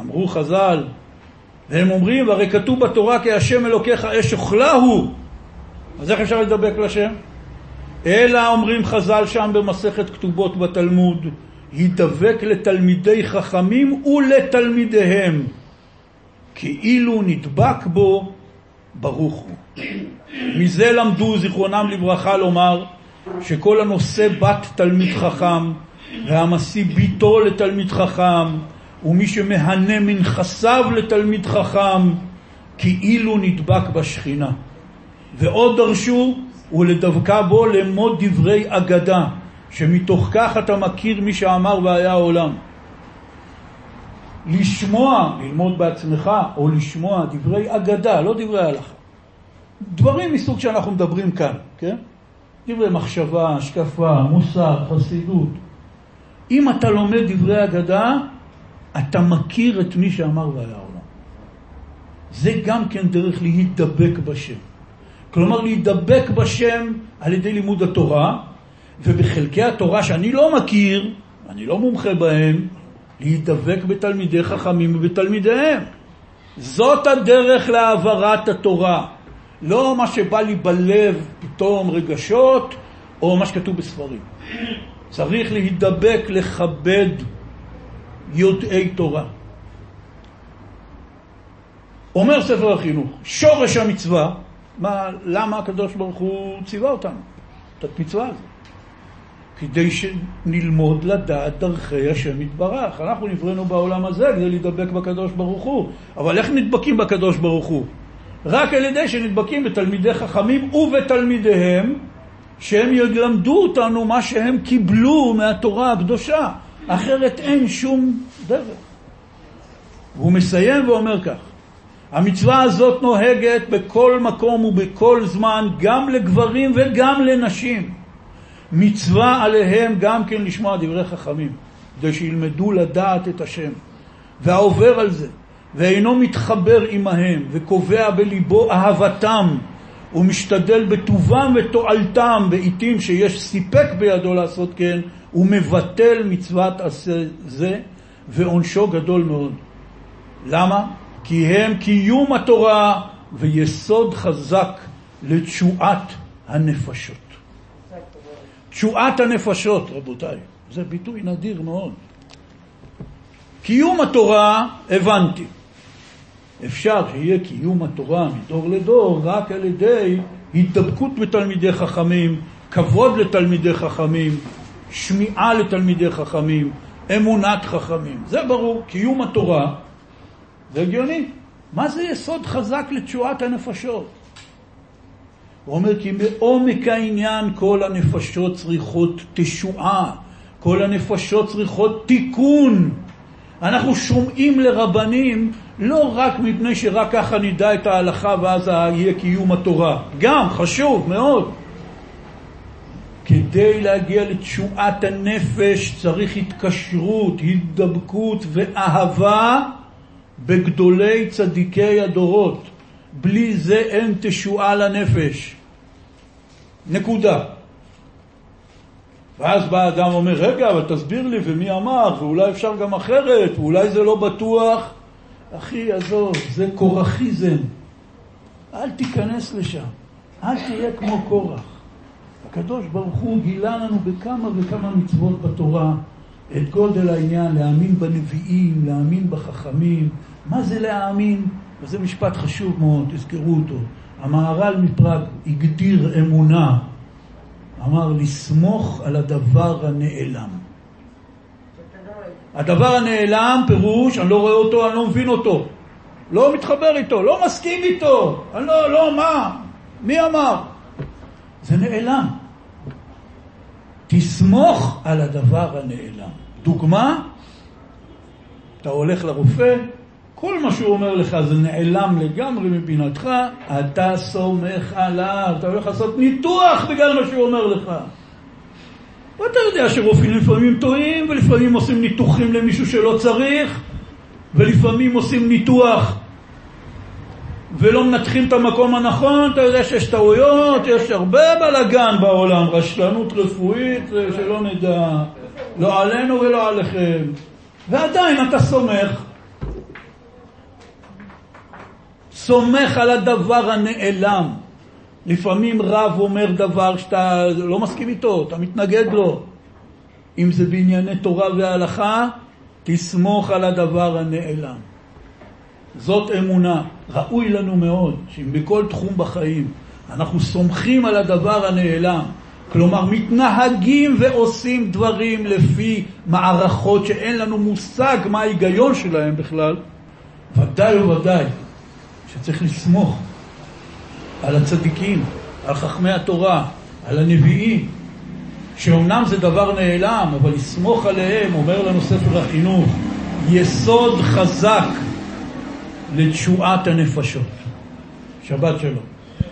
אמרו חז"ל, והם אומרים, והרי כתוב בתורה כי השם אלוקיך אש אוכלה הוא. אז איך אפשר להידבק לשם? אלא אומרים חז"ל שם במסכת כתובות בתלמוד, הידבק לתלמידי חכמים ולתלמידיהם. כאילו נדבק בו ברוך הוא. מזה למדו זיכרונם לברכה לומר שכל הנושא בת תלמיד חכם והמשיא ביתו לתלמיד חכם ומי שמהנה מנכסיו לתלמיד חכם כאילו נדבק בשכינה. ועוד דרשו ולדבקה בו לאמוד דברי אגדה שמתוך כך אתה מכיר מי שאמר והיה העולם. לשמוע, ללמוד בעצמך, או לשמוע דברי אגדה, לא דברי הלכה. דברים מסוג שאנחנו מדברים כאן, כן? דברי מחשבה, השקפה, מוסר, חסידות. אם אתה לומד דברי אגדה, אתה מכיר את מי שאמר והיה העולם. זה גם כן דרך להידבק בשם. כלומר, להידבק בשם על ידי לימוד התורה, ובחלקי התורה שאני לא מכיר, אני לא מומחה בהם, להידבק בתלמידי חכמים ובתלמידיהם. זאת הדרך להעברת התורה. לא מה שבא לי בלב פתאום רגשות, או מה שכתוב בספרים. צריך להידבק, לכבד יודעי תורה. אומר ספר החינוך, שורש המצווה, מה, למה הקדוש ברוך הוא ציווה אותנו, את המצווה הזאת? כדי שנלמוד לדעת דרכי השם יתברך. אנחנו נבראנו בעולם הזה כדי להידבק בקדוש ברוך הוא, אבל איך נדבקים בקדוש ברוך הוא? רק על ידי שנדבקים בתלמידי חכמים ובתלמידיהם, שהם ילמדו אותנו מה שהם קיבלו מהתורה הקדושה, אחרת אין שום דרך. והוא מסיים ואומר כך: המצווה הזאת נוהגת בכל מקום ובכל זמן, גם לגברים וגם לנשים. מצווה עליהם גם כן לשמוע דברי חכמים, כדי שילמדו לדעת את השם. והעובר על זה, ואינו מתחבר עמהם, וקובע בליבו אהבתם, ומשתדל בטובם ותועלתם, בעתים שיש סיפק בידו לעשות כן, הוא מבטל מצוות עשה זה, ועונשו גדול מאוד. למה? כי הם קיום התורה ויסוד חזק לתשועת הנפשות. תשועת הנפשות, רבותיי. זה ביטוי נדיר מאוד. קיום התורה, הבנתי. אפשר שיהיה קיום התורה מדור לדור רק על ידי הידבקות בתלמידי חכמים, כבוד לתלמידי חכמים, שמיעה לתלמידי חכמים, אמונת חכמים. זה ברור, קיום התורה זה הגיוני. מה זה יסוד חזק לתשועת הנפשות? הוא אומר כי מעומק העניין כל הנפשות צריכות תשועה, כל הנפשות צריכות תיקון. אנחנו שומעים לרבנים לא רק מפני שרק ככה נדע את ההלכה ואז יהיה קיום התורה, גם חשוב מאוד. כדי להגיע לתשועת הנפש צריך התקשרות, הידבקות ואהבה בגדולי צדיקי הדורות. בלי זה אין תשועה לנפש. נקודה. ואז בא אדם ואומר, רגע, אבל תסביר לי, ומי אמר, ואולי אפשר גם אחרת, ואולי זה לא בטוח. אחי, עזוב, זה קורחיזם. אל תיכנס לשם. אל תהיה כמו קורח. הקדוש ברוך הוא גילה לנו בכמה וכמה מצוות בתורה את גודל העניין, להאמין בנביאים, להאמין בחכמים. מה זה להאמין? וזה משפט חשוב מאוד, תזכרו אותו. המהר"ל מפראג הגדיר אמונה, אמר לסמוך על הדבר הנעלם. הדבר הנעלם פירוש, אני לא רואה אותו, אני לא מבין אותו. לא מתחבר איתו, לא מסכים איתו. אני לא, לא, מה? מי אמר? זה נעלם. תסמוך על הדבר הנעלם. דוגמה, אתה הולך לרופא, כל מה שהוא אומר לך זה נעלם לגמרי מבינתך, אתה סומך עליו, אתה הולך לעשות ניתוח בגלל מה שהוא אומר לך. ואתה יודע שרופאים לפעמים טועים, ולפעמים עושים ניתוחים למישהו שלא צריך, ולפעמים עושים ניתוח ולא מנתחים את המקום הנכון, אתה יודע שיש טעויות, יש הרבה בלאגן בעולם, רשלנות רפואית, שלא נדע, לא עלינו ולא עליכם. ועדיין אתה סומך. סומך על הדבר הנעלם. לפעמים רב אומר דבר שאתה לא מסכים איתו, אתה מתנגד לו. אם זה בענייני תורה והלכה, תסמוך על הדבר הנעלם. זאת אמונה. ראוי לנו מאוד שאם בכל תחום בחיים אנחנו סומכים על הדבר הנעלם, כלומר מתנהגים ועושים דברים לפי מערכות שאין לנו מושג מה ההיגיון שלהם בכלל, ודאי וודאי שצריך לסמוך על הצדיקים, על חכמי התורה, על הנביאים, שאומנם זה דבר נעלם, אבל לסמוך עליהם, אומר לנו ספר החינוך, יסוד חזק לתשועת הנפשות. שבת שלום.